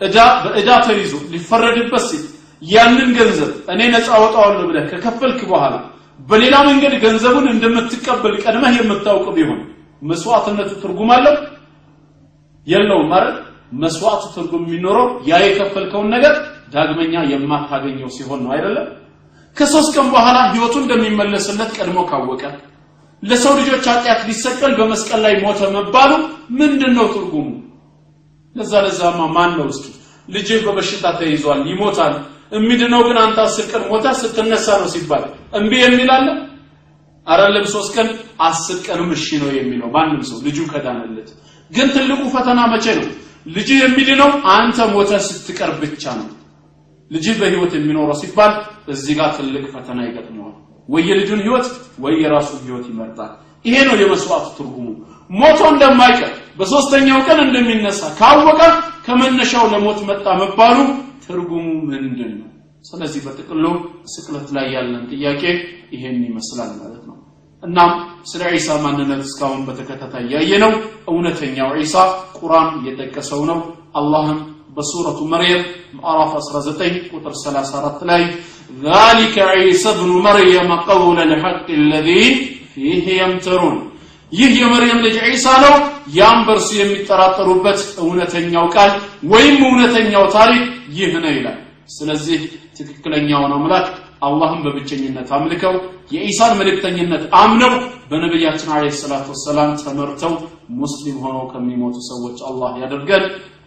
እዳ በእዳ ተይዞ ሊፈረድበት ሲል ያንን ገንዘብ እኔ ነፃ አወጣዋለሁ ብለህ ከከፈልክ በኋላ በሌላ መንገድ ገንዘቡን እንደምትቀበል ቀድመህ የምታውቅ ቢሆን መስዋዕትነቱ ትርጉም አለው? የለውም ማለት መስዋዕቱ ትርጉም የሚኖረው ያ የከፈልከውን ነገር ዳግመኛ የማታገኘው ሲሆን ነው አይደለም ከሶስት ቀን በኋላ ህይወቱ እንደሚመለስለት ቀድሞ ካወቀ ለሰው ልጆች ኃጢአት ሊሰቀል በመስቀል ላይ ሞተ መባሉ ምንድን ነው ትርጉሙ? ለዛ ለዛማ ማን ነው እስኪ ልጅህ በበሽታ ተይዟል ይሞታል። እሚድነው ግን አንተ አስር ቀን ሞታ ስትነሳ ነው ሲባል እምቢ የሚል አለ? አረለም ሶስት ቀን አስር ቀንም እሺ ነው የሚለው ማንም ሰው ልጁ ከዳነለት። ግን ትልቁ ፈተና መቼ ነው? ልጅህ የሚድነው አንተ ሞተ ስትቀር ብቻ ነው። ልጅህ በህይወት የሚኖረው ሲባል እዚህ ጋር ትልቅ ፈተና ይገጥመዋል ወይ የልጁን ህይወት ወይ የራሱን ህይወት ይመርጣል። ይሄ ነው የመስዋዕት ትርጉሙ። ሞቶ እንደማይቀር በሶስተኛው ቀን እንደሚነሳ ካወቀ ከመነሻው ለሞት መጣ መባሉ ትርጉሙ ምንድን ነው ስለዚህ በጥቅሉ ስቅለት ላይ ያለን ጥያቄ ይሄን ይመስላል ማለት ነው። እናም ስለ ዒሳ ማንነት እስካሁን በተከታታይ ያየነው እውነተኛው ዒሳ ቁርአን የጠቀሰው ነው። አላህም በሱረቱ መርየም ምዕራፍ 19 ቁጥር 34 ላይ ذلك عيسى ابن مريم قول الحق الذي فيه يمترون ይህ የመርየም ልጅ ዒሳ ነው ያም በእርሱ የሚጠራጠሩበት እውነተኛው ቃል ወይም እውነተኛው ታሪክ ይህ ነው ይላል ስለዚህ ትክክለኛውን አምላክ አላህን በብቸኝነት አምልከው የኢሳን መልእክተኝነት አምነው በነቢያችን አለ ሰላት ወሰላም ተመርተው ሙስሊም ሆነው ከሚሞቱ ሰዎች አላህ ያደርገን